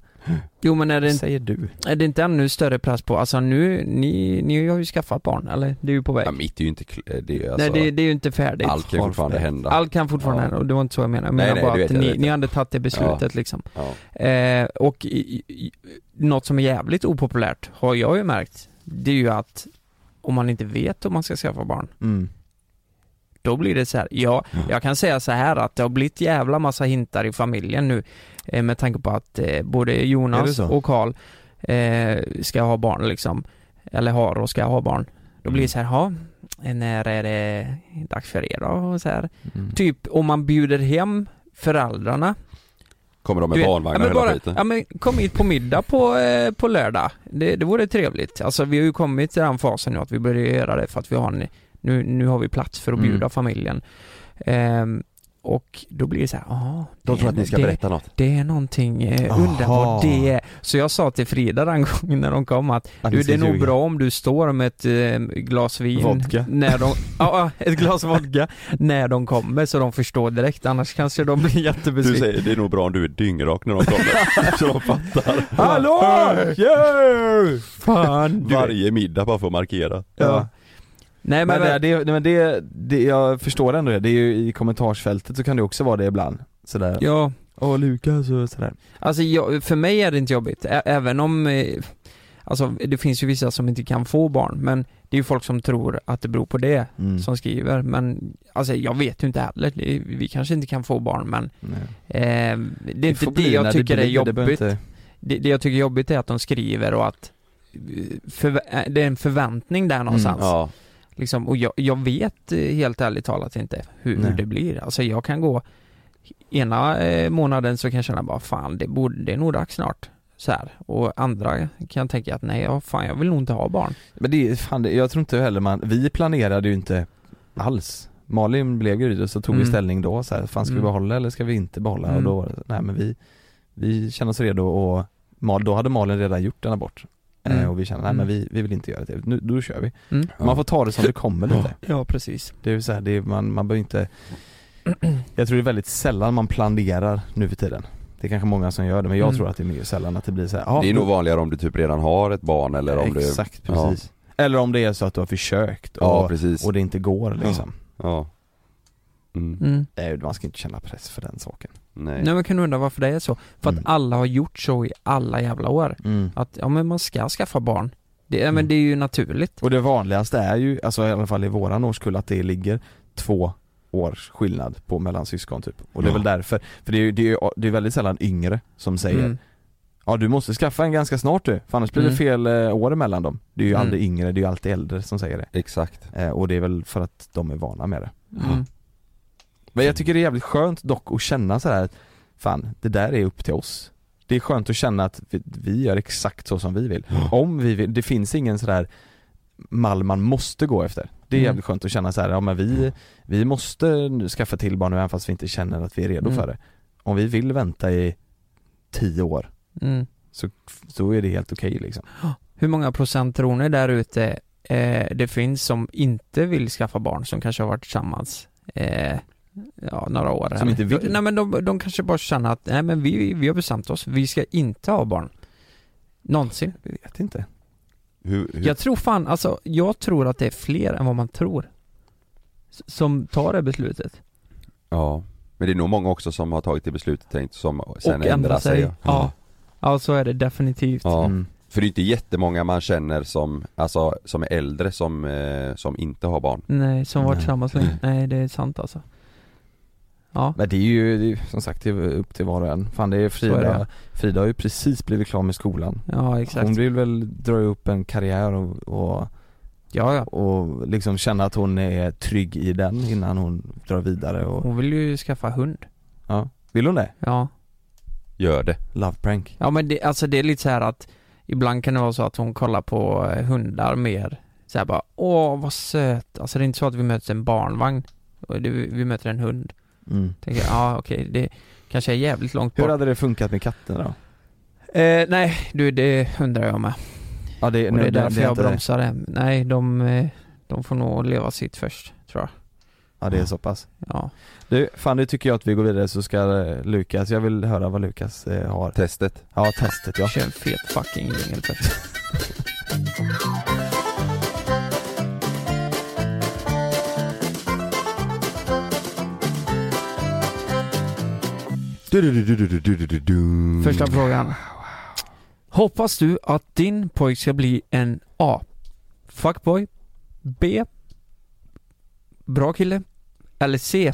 Jo men är det, inte, säger du. är det inte ännu större press på, alltså nu, ni, ni har ju skaffat barn eller? Det är ju på väg. Ja, mitt är ju inte, kl- det är alltså, Nej det, det är ju inte färdigt. allt kan ju fortfarande hända Allt kan fortfarande Ja. hända och det var inte så jag menade. Jag Nej, menar nej, bara vet att jag, ni, vet ni hade tagit det beslutet liksom. ja. Eh, och i, i, något som är jävligt opopulärt har jag ju märkt, det är ju att om man inte vet om man ska skaffa barn, Mm. Då blir det så här. Ja, jag kan säga så här att det har blivit jävla massa hintar i familjen nu eh, med tanke på att eh, både Jonas och Karl eh, ska ha barn liksom, eller har och ska ha barn. Då blir det så här, ja, när är det dags för er då? Och så här. Mm. Typ om man bjuder hem föräldrarna Kommer de med vet, barnvagn ja, hela skiten? ja men kom hit på middag på, eh, på lördag. Det, det vore trevligt. Alltså vi har ju kommit till den fasen nu att vi börjar göra det för att vi har en, nu, nu har vi plats för att Mm. bjuda familjen. Ehm, och då blir det så här, ja. De tror att ni ska det, berätta något Det är någonting, eh, undrar Aha. vad det är. Så jag sa till Frida den [LAUGHS] gången när de kom att Att du det är nog bra om du står med ett eh, glas vin Vodka. när de, [LAUGHS] ja ett glas vodka när de kommer så de förstår direkt annars kanske de blir Du jättebesvikna. säger det är nog bra om du är dyngrak när de kommer, [LAUGHS] så de fattar Hallå! Yeah! Fan! Du, Varje middag bara för att markera ja. Nej men, Men, det, det, men det, det, jag förstår ändå det, det är ju i kommentarsfältet så kan det också vara det ibland. Sådär, ja, åh Lukas och sådär. alltså jag, för mig är det inte jobbigt, Ä- även om eh, Alltså det finns ju vissa som inte kan få barn men det är ju folk som tror att det beror på det Mm. som skriver. Men Alltså jag vet ju inte heller, vi kanske inte kan få barn men eh, Det är inte det jag tycker blir, är jobbigt. det, det jag tycker är jobbigt är att de skriver och att eh, förvä- eh, det är en förväntning där någonstans. Ja, liksom, och jag, jag vet eh, helt ärligt talat inte hur, hur det blir. Alltså jag kan gå Ena eh, månaden så kan jag känna bara fan det, borde, det är nog dags snart. Så här. Och andra kan tänka att nej, ja, fan jag vill nog inte ha barn. Men det är, fan, det, jag tror inte heller man, vi planerade ju inte alls Malin blev gravid och så tog vi Mm. ställning då så här, fan ska vi Mm. behålla eller ska vi inte behålla? Mm. Och då, nej men vi, vi kände oss redo och Mal, då hade Malin redan gjort en abort Mm. eh, och vi kände, nej men vi, vi vill inte göra det, nu, då kör vi. Mm. Man får ta det som det kommer lite Ja, precis. Det är så här, det är, man, man behöver inte Jag tror det är väldigt sällan man planerar nu för tiden. Det är kanske många som gör det men jag Mm. tror att det är mer sällan att det blir så här, ja, det är nog vanligare om du typ redan har ett barn eller om du Exakt, precis. Eller om det är så att du har försökt och, Ja precis, och det inte går liksom. Ja. Mm. Mm. Nej, man ska inte känna press för den saken Nej, Nej men kan undra varför det är så. För Mm. att alla har gjort så i alla jävla år. mm. Att ja men man ska skaffa barn. Det, ja, men Mm. det är ju naturligt. Och det vanligaste är ju, alltså i alla fall i våran årskull, att det ligger två års skillnad på mellan syskon typ Och det är Ja. väl därför, för det är ju det är, det är väldigt sällan yngre som säger Mm. Ja du måste skaffa en ganska snart du, för annars blir det Mm. fel eh, år emellan dem Det är ju Mm. aldrig yngre, det är ju alltid äldre som säger det exakt eh, Och det är väl för att de är vana med det Mm. Men jag tycker det är jävligt skönt dock att känna så här att Fan, det där är upp till oss. Det är skönt att känna att vi, vi gör exakt så som vi vill. Om vi vill, det finns ingen sådär mall man måste gå efter. Det är Mm. jävligt skönt att känna så här, ja men vi, vi måste skaffa till barn nu även fast vi inte känner att vi är redo Mm. för det. Om vi vill vänta i tio år Mm. så, så är det helt okej liksom. Hur många procent tror ni där ute eh, det finns som inte vill skaffa barn, som kanske har varit tillsammans eh, ja, några år? Som inte vill? Nej men de, de kanske bara känner att, nej men vi, vi har bestämt oss, vi ska inte ha barn. Någonsin. Jag vet inte hur, hur, Jag tror fan, alltså jag tror att det är fler än vad man tror. Som tar det beslutet. Ja, men det är nog många också som har tagit det beslutet tänkt som sen och ändra sig. Ja. Ja. Ja, så är det definitivt. Ja. mm. För det är inte jättemånga man känner som, alltså som är äldre som, eh, som inte har barn Nej, som varit tillsammans länge. [LAUGHS] Nej, det är sant alltså. Ja, Men det är ju, det är, som sagt det är upp till var och en. Fan det är Så är det, Frida, Frida har ju precis blivit klar med skolan. ja exakt. Hon vill väl dra upp en karriär och, och, Ja, ja. och liksom känna att hon är trygg i den innan hon drar vidare och, Hon vill ju skaffa hund. ja. Vill hon det? Ja. Gör det. Love prank. Ja men det, alltså det är lite så här att ibland kan det vara så att hon kollar på eh, hundar mer så här bara åh vad söt. Alltså det är inte så att vi möter en barnvagn det, vi möter en hund. Mm. Tänker jag, ja okej det kanske är jävligt långt Hur bort. hade det funkat med katten då? Eh, nej du det undrar jag med. Ja det, Och det är därför jag bromsar det. Nej de, eh, de får nog leva sitt först tror jag. Ja det är så pass. Ja. Du, fan nu tycker jag att vi går vidare så ska eh, Lukas, jag vill höra vad Lukas eh, har. Testet. Ja testet ja. Kör en fet fucking jingel först. [LAUGHS] Första frågan. Hoppas du att din pojk ska bli en A. Fuckboy. B. Bra kille. Eller C.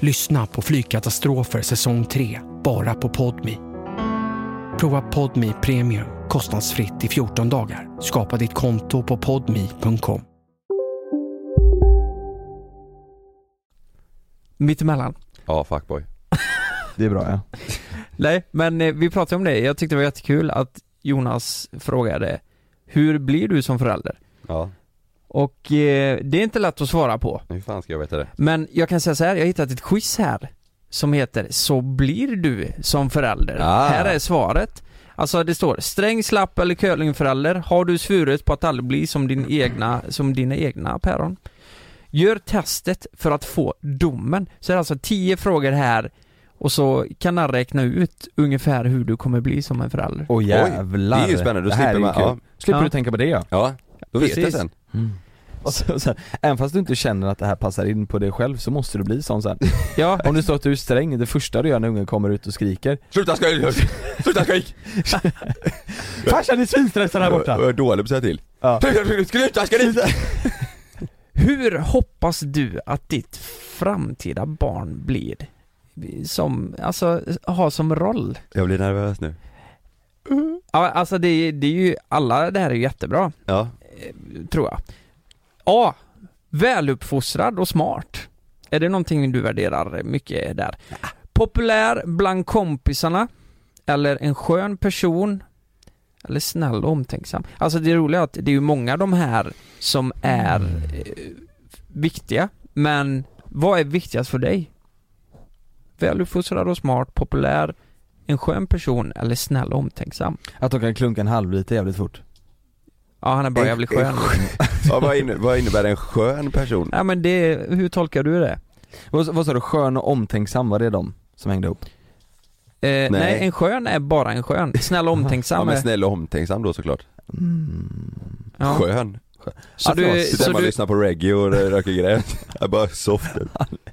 Lyssna på Flygkatastrofer säsong 3, bara på Podmi. Prova Podmi Premium kostnadsfritt i 14 dagar. Skapa ditt konto på podmi.com. Mittemellan. Ja, fuckboy. Det är bra ja. [LAUGHS] Nej, men eh, vi pratade om det. Jag tyckte det var jättekul att Jonas frågade Hur blir du som förälder? Ja, Och eh, det är inte lätt att svara på. hur fan ska jag veta det? Men jag kan säga så här, jag har hittat ett quiz här som heter Så blir du som förälder. Ah. Här är svaret. Alltså det står sträng, slapp eller curlingförälder. Har du svurit på att aldrig bli som din egna, som dina egna päron? Gör testet för att få domen. Så det är alltså tio frågor här och så kan han räkna ut ungefär hur du kommer bli som en förälder. Åh jävlar. det är ju spännande, då slipper är man- kul. ja. Slipper Ja. du tänka på det ja. Ja, då vet jag Precis. sen. Och så, så här, även fast du inte känner att det här passar in på dig själv så måste du bli sån sen. [LAUGHS] Ja, Om du står att du är sträng, det första du gör när ungen kommer ut och skriker Sluta skrik! Sluta skrik! [LAUGHS] Farsan är svinstressad här borta! Jag är dålig på att säga till. Ja. Sluta skrik! Hur hoppas du att ditt framtida barn blir? Som, alltså, har som roll? Jag blir nervös nu. Ja, alltså det, det är ju, alla det här är ju jättebra, Ja, tror jag. A. Väluppfostrad och smart. Är det någonting du värderar mycket där? Populär bland kompisarna, eller en skön person, eller snäll och omtänksam. Alltså det roliga är att det är ju många av de här som är eh, viktiga, men vad är viktigast för dig? Väluppfostrad och smart, populär, en skön person eller snäll och omtänksam? Att de kan klunka en halv liter jävligt fort Ja, han är bara jävligt skön. [LAUGHS] ja, vad, inne, vad innebär en skön person? Ja men det, hur tolkar du det? Vad, vad sa du, skön och omtänksam, var det de som hängde ihop? Eh, nej. en skön är bara en skön. Snäll och omtänksam [LAUGHS] Ja men snäll och omtänksam då såklart. Ja. Skön. Så Alltså, du, så man du, lyssnar på reggae och röker gräs. [LAUGHS] Jag bara soft.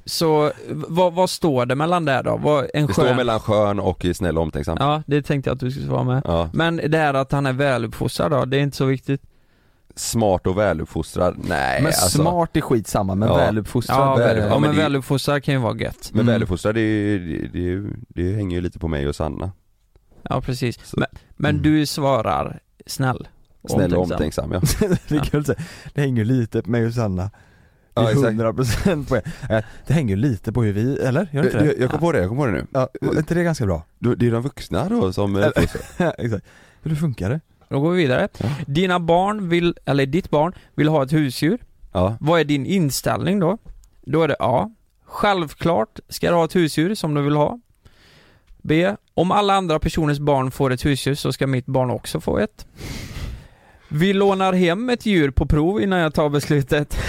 Så vad, vad står det mellan där då? Vad, en Det skön... står mellan skön och snäll och omtänksam. Ja, det tänkte jag att du skulle svara med. Ja. Men det här att han är väluppfostrad då, det är inte så viktigt? Smart och väluppfostrad, nej Men alltså. smart är skitsamma, men Ja. väluppfostrad Ja, väl- ja, ja, men men det- väluppfostrad kan ju vara gött. Men Mm. väluppfostrad det, det, det, det hänger ju lite på mig och Sanna. Ja, precis. Så- Men, men Mm. du svarar snäll? Och Snäll och omtänksam. omtänksam ja. [LAUGHS] det att säga. Det hänger lite på mig och Sanna. Det Ja, är exakt. 100% på er. Eh, Det hänger ju lite på hur vi, eller? Gör inte Jag, det? jag, jag kom på det, jag kom på det nu. Ja, är inte det ganska bra? Det är de vuxna då som eh. [LAUGHS] Exakt. Hur funkar det? Då går vi vidare. Dina barn vill, eller ditt barn vill ha ett husdjur. Ja. Vad är din inställning då? Då är det A. Självklart ska du ha ett husdjur som du vill ha. B. Om alla andra personers barn får ett husdjur så ska mitt barn också få ett. Vi lånar hem ett djur på prov innan jag tar beslutet. [LAUGHS]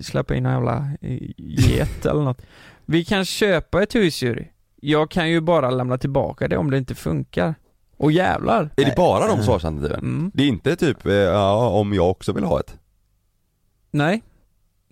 Släppa in en jävla eh, get eller något. Vi kan köpa ett husdjur. Jag kan ju bara lämna tillbaka det om det inte funkar. Och jävlar. Är det bara de svarsalternativen? Mm. Det är inte typ, eh, ja om jag också vill ha ett? Nej.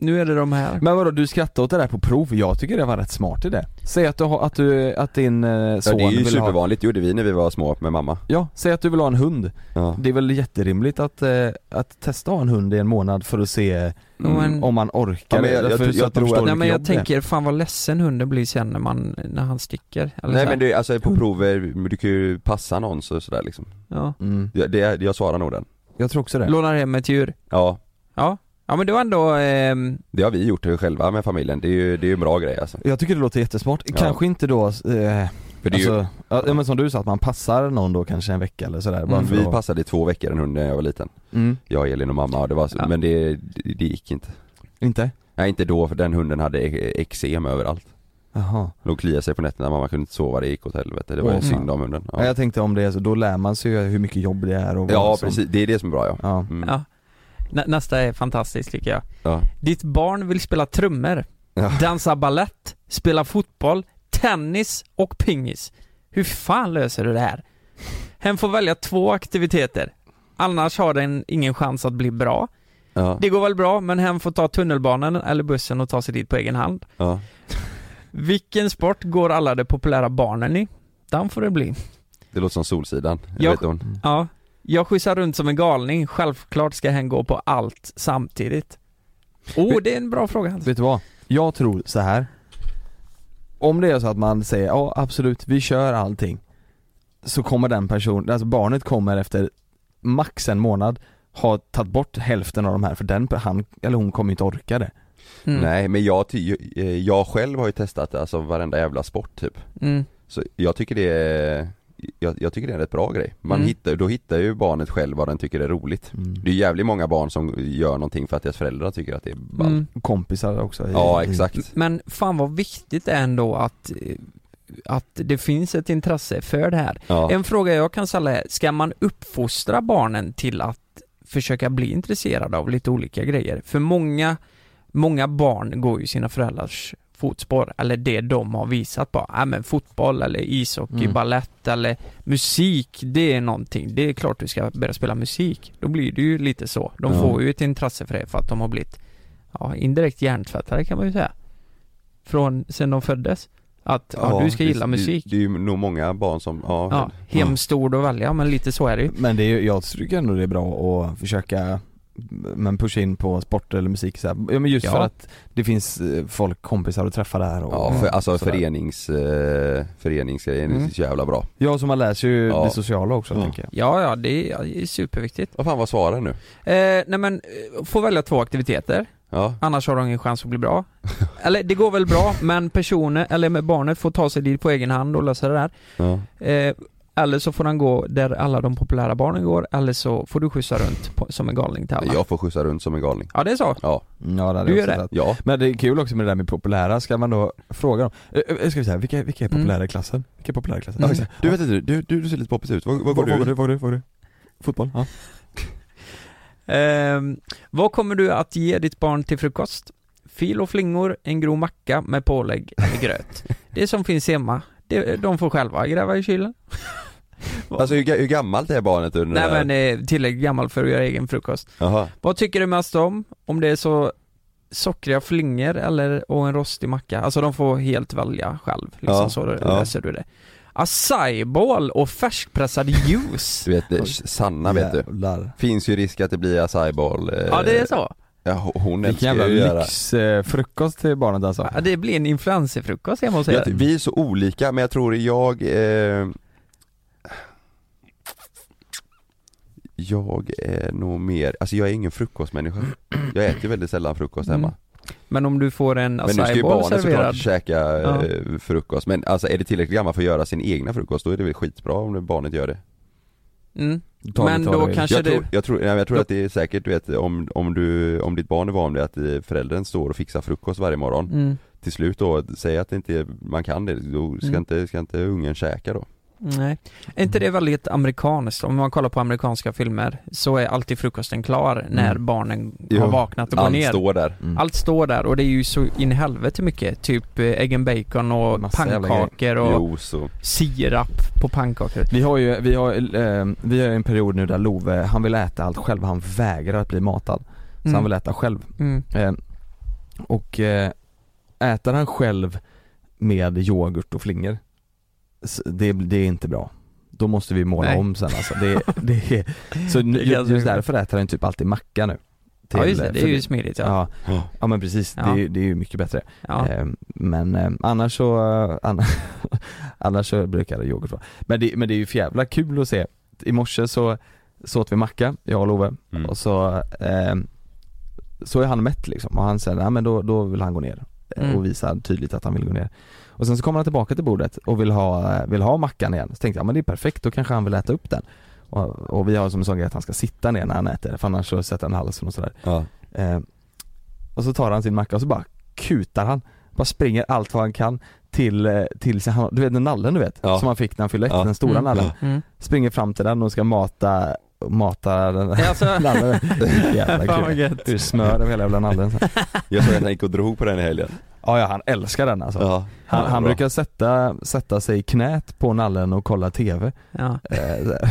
Nu är det de här. Men vadå, du skrattar åt det där på prov? Jag tycker det var rätt smart idé. Säg att du har, att du, att din eh, Ja, son det är ju vill ha supervanligt, det gjorde vi när vi var små med mamma. Ja, säg att du vill ha en hund. Ja. Det är väl jätterimligt att, eh, att testa att ha en hund i en månad för att se Mm. om man orkar Ja, men jag- jag- Därför- jag så att de tror förstår att- Nej vilket men jag det är. tänker, fan vad ledsen hunden blir sen när man, när han sticker. Eller Nej men det, alltså på prover, du kan ju passa någon så, sådär liksom. Ja. Mm. Det, det, jag svarar nog den. Jag tror också det. Lånar hem ett djur. Ja, Ja. Ja men det var ändå, ehm, det har vi gjort själva med familjen, det är ju, det är ju en bra grej alltså. Jag tycker det låter jättesmart. Ja. Kanske inte då, eh, För det alltså, ju, ja, men som du sa att man passar någon då kanske en vecka eller sådär. mm, för vi passade i två veckor en hund när jag var liten. Mm. Jag, Elin och mamma och det var så, Ja. men det, det, det gick inte. Inte? Nej inte då för den hunden hade e- eksem överallt. Jaha. Låg kliade sig på nätterna, mamma kunde inte sova, det gick åt helvete. Det var fan. synd om hunden. Ja. Ja, Jag tänkte om det så, då lär man sig ju hur mycket jobb det är och ja som- precis, det är det som är bra ja. Ja. Mm. ja. Nä, nästa är fantastiskt tycker jag. Ja. Ditt barn vill spela trummor, Ja. dansa ballett, spela fotboll, tennis och pingis. Hur fan löser du det här? Hen får välja två aktiviteter. Annars har den ingen chans att bli bra. Ja. Det går väl bra, men hen får ta tunnelbanan eller bussen och ta sig dit på egen hand. Ja. Vilken sport går alla de populära barnen i? Den får det bli. Det låter som Solsidan, Jag- vet hon. Ja, jag skjutsar runt som en galning. Självklart ska hen gå på allt samtidigt. Oh, det är en bra fråga. Vet du vad? Jag tror så här. Om det är så att man säger ja absolut, vi kör allting Så kommer den personen, alltså barnet kommer efter max en månad ha tagit bort hälften av de här för den, han eller hon kommer inte orka det Mm. Nej men jag, eh, jag själv har ju testat alltså varenda jävla sport typ. Mm. Så jag tycker det är jag, jag tycker det är en rätt bra grej. Man Mm. hittar, då hittar ju barnet själv vad den tycker är roligt. Mm. Det är jävligt många barn som gör någonting för att deras föräldrar tycker att det är ball. Mm. Kompisar också i, Ja i- exakt. Men fan vad viktigt det är ändå att, att det finns ett intresse för det här. Ja. En fråga jag kan ställa är, ska man uppfostra barnen till att försöka bli intresserade av lite olika grejer? För många, många barn går ju sina föräldrars fotspår, eller det de har visat på. Ja men fotboll eller ishockey, Mm. ballett eller musik, det är någonting. Det är klart du ska börja spela musik. Då blir det ju lite så. De Ja. får ju ett intresse för det för att de har blivit, ja indirekt hjärntvättade kan man ju säga. Från, sen de föddes. Att, ja, du ska det- gilla musik. Det, det är ju nog många barn som, ja, Ja, hemskt ord att välja men lite så är det ju. Men det är ju, jag tycker ändå det är bra att försöka men pusha in på sport eller musik så här. Ja men just Ja. för att det finns eh, folk, kompisar att träffa där och Ja, för, alltså sådär. förenings, eh, föreningsgrejen är Mm. så jävla bra. Ja så man lär sig ju Ja. det sociala också Ja. tänker jag Ja, ja, det är, är superviktigt. Vad fan var svaren nu? Eh, nej men, eh, få välja två aktiviteter, Ja, annars har de ingen chans att bli bra. [LAUGHS] eller det går väl bra, men personen, eller med barnet får ta sig dit på egen hand och lösa det där. ja. Eh, eller så får han gå där alla de populära barnen går, eller så får du skjutsa runt på, som en galning till alla. Jag får skjutsa runt som en galning. Ja, det är så. Ja, Ja det hade Du jag gör också det? sett. ja. Men det är kul också med det där med populära, ska man då fråga dem, eh, eh, ska vi säga, vilka, vilka är Mm. populära i klassen? Vilka är populära i klassen? Mm. Ja, exakt. Du vet inte, du, du, du ser lite poppis ut, vad, vad går Vad går du? du? Vad går du? Vad går du? Fotboll? Ja. [LAUGHS] Ehm, vad kommer du att ge ditt barn till frukost? Fil och flingor, en grov macka med pålägg eller gröt. Det som finns hemma, det, de får själva gräva i kylen. [LAUGHS] Alltså hur, hur gammalt är barnet under Nej här? men eh, tillräckligt gammal för att göra egen frukost. Jaha, Vad tycker du mest om? Om det är så sockriga flingor eller och en rostig macka. Alltså de får helt välja själv, liksom Ja, så ja. läser du det. Acai-bowl och färskpressad juice. Du vet, eh, Sanna vet du. Finns ju risk att det blir acai-bowl. eh, Ja det är så. Ja, ho- hon Vilken älskar jävla ju att göra. lyxfrukost till barnet alltså. Ja, det blir en influencerfrukost hemma hos Jag, er. vi är så olika men jag tror jag eh, Jag är nog mer, alltså jag är ingen frukostmänniska Jag äter väldigt sällan frukost hemma Mm. Men om du får en Men nu ska ju barnen serverad. såklart käka Ja. eh, frukost Men alltså är det tillräckligt gammal för att göra sin egna frukost då är det väl skitbra om det- barnet gör det Mm. Ta Men då kanske jag det... tror, jag tror, men jag tror att det är säkert du vet om, om du, om ditt barn är van vid att eh, föräldern står och fixar frukost varje morgon Mm. Till slut då, säg att det inte, man kan det, då ska, Mm. inte, ska inte ungen käka då Nej. Är inte det väldigt amerikanskt? Om man kollar på amerikanska filmer så är alltid frukosten klar när Mm. barnen Jo, har vaknat och går Allt ner. står där Mm. Allt står där och det är ju så in i helvete mycket. Typ eh, ägg and bacon och Massa pannkakor och och sirap på pannkakor. Vi har ju, vi har, eh, vi har en period nu där Love, han vill äta allt själv, han vägrar att bli matad. Så Mm. han vill äta själv. Mm. Eh, och eh, äter han själv med yoghurt och flingor, det, det är inte bra. Då måste vi måla Nej. om sen alltså. Det, det är, [LAUGHS] så just bra. därför äter han typ alltid macka nu. Ja Till- just det, det är ju smidigt ja. Ja, Ja. ja men precis, Ja. det, är, ju- det är ju mycket bättre. ja. Eh, men eh, annars så, eh, annars, [LAUGHS] annars så brukar det yoghurt vara. Men det, men det är ju jävla kul att se. I morse så, så åt vi macka, jag och Love, Mm. och så, eh, så är han mätt liksom och han säger, nej men då, då vill han gå ner Mm. och visar tydligt att han vill gå ner. Och sen så kommer han tillbaka till bordet och vill ha, vill ha mackan igen. Så tänkte jag, ja men det är perfekt, då kanske han vill äta upp den. Och, och vi har som en sån grej att han ska sitta ner när han äter, för annars så sätter han halsen och sådär. ja. Eh, och så tar han sin macka och så bara kutar han, bara springer allt vad han kan till, eh, till sin, han- du vet den nallen du vet, Ja. som han fick när han fyllde ett, Ja. den stora Mm. nallen. Mm. Springer fram till den och ska mata, mata den Alltså, [LAUGHS] nallen. [LAUGHS] Jävla fan vad kul. är smör över hela jävla nallen. Jag såg att han gick och drog på den i helgen Ja, ja han älskar den alltså. Ja, Han, han brukar sätta, sätta sig i knät på nallen och kolla TV. Ja. Eh, [LAUGHS]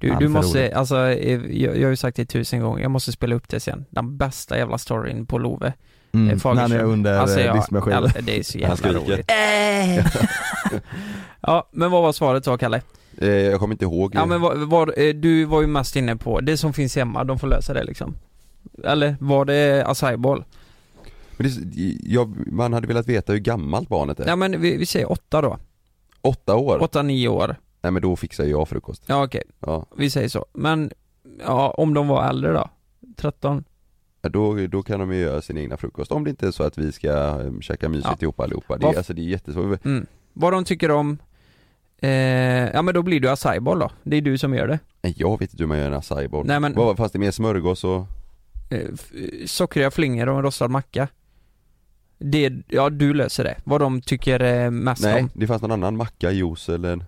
Du, du måste, rolig. alltså, eh, jag, jag har ju sagt det tusen gånger, jag måste spela upp det sen. Den bästa jävla storyn på Love. mm, Eh, när han är under Alltså, jag, diskmaskinen. det är så Han jävla roligt. [LAUGHS] ja, men vad var svaret då Kalle? eh, Jag kommer inte ihåg Ja men vad, eh, du var ju mest inne på, det som finns hemma, de får lösa det liksom. Eller var det acai-bowl? Men det, jag, man hade velat veta hur gammalt barnet är Ja men vi, vi säger åtta då. Åtta år? Åtta, nio år. Nej men då fixar jag frukost Ja okej, Ja, vi säger så. Men, ja om de var äldre då? 13? Ja, då, då kan de ju göra sin egna frukost om det inte är så att vi ska um, käka mysigt Ja. ihop allihopa det, är, alltså, det är jättesvårt Mm. Vad de tycker om, eh, ja men då blir du acai-bowl då. Det är du som gör det. Nej jag vet inte hur man gör en acai-bowl Nej, men- Vad, Fanns det mer smörgås och Eh, f- sockriga flingor och en rostad macka. Det, ja du löser det. Vad de tycker eh, mest Nej, om. det fanns någon annan macka, juice eller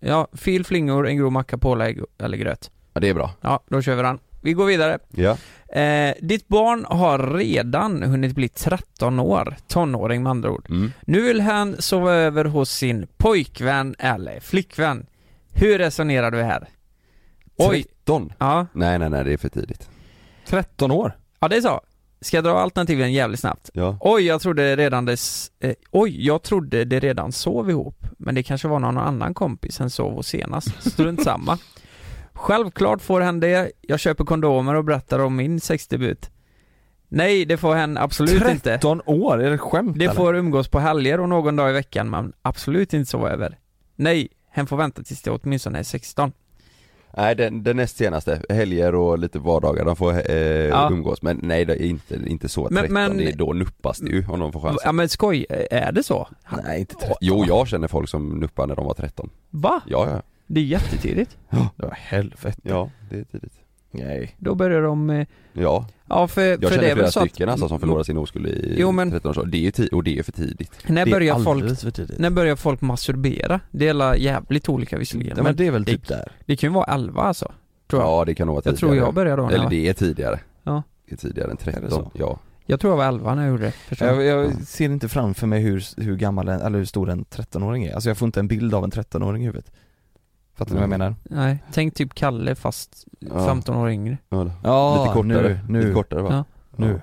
Ja, fil flingor, en grov macka, pålägg eller gröt. Ja det är bra Ja, då kör vi den. Vi går vidare. Ja, Eh, ditt barn har redan hunnit bli 13 år, tonåring med andra ord. mm. Nu vill han sova över hos sin pojkvän eller flickvän. Hur resonerar du här? Oj, 13? ja, Nej nej nej det är för tidigt 13 år? ja det är så. Ska jag dra alternativen jävligt snabbt? Ja, Oj, jag trodde redan det, eh, oj, jag trodde det redan sov ihop. Men det kanske var någon annan kompis än sov hos senast. Strunt [LAUGHS] samma. Självklart får hen det. Jag köper kondomer och berättar om min sexdebut. Nej, det får hen absolut inte. 13 år? Är det skämt Det eller? får umgås på helger och någon dag i veckan, men absolut inte sova över. Nej, hen får vänta tills det åtminstone är 16. Nej den, den näst senaste, helger och lite vardagar, de får eh, Ja. umgås. Men nej det är inte, inte så Men- 13, men- det är då nuppas det ju om de får chansen. Ja men skoj, är det så? Nej inte 13 Jo jag känner folk som nuppar när de var 13 Va? Ja ja, Det är jättetidigt. Det var helvete. Ja det är tidigt Nej. Då börjar de, eh, Ja, ja för, jag för det känner är flera väl så att- stycken alltså som förlorar sin oskuld i Jo, men- 13 års ålder. Det är och det är för tidigt. När Det är börjar folk för tidigt. När börjar folk masturbera? Det är jävligt olika visserligen, Ja, men men det är väl det- typ där. det kan ju vara 11 alltså, tror jag. Ja det kan nog vara jag tidigare. tror jag började då när Eller? jag, det är tidigare. Ja. Det är tidigare än Är det 13, så? ja. Jag tror jag var 11 när jag gjorde det, förstår jag, jag. jag ser inte framför mig hur, hur gammal en, eller hur stor en 13-åring är, alltså jag får inte en bild av en 13-åring i huvudet Fattar ni vad jag menar? Nej, tänk typ Kalle fast Ja. 15 år yngre. ja. Ja, Lite kortare, nu, nu, lite kortare va? Ja. nu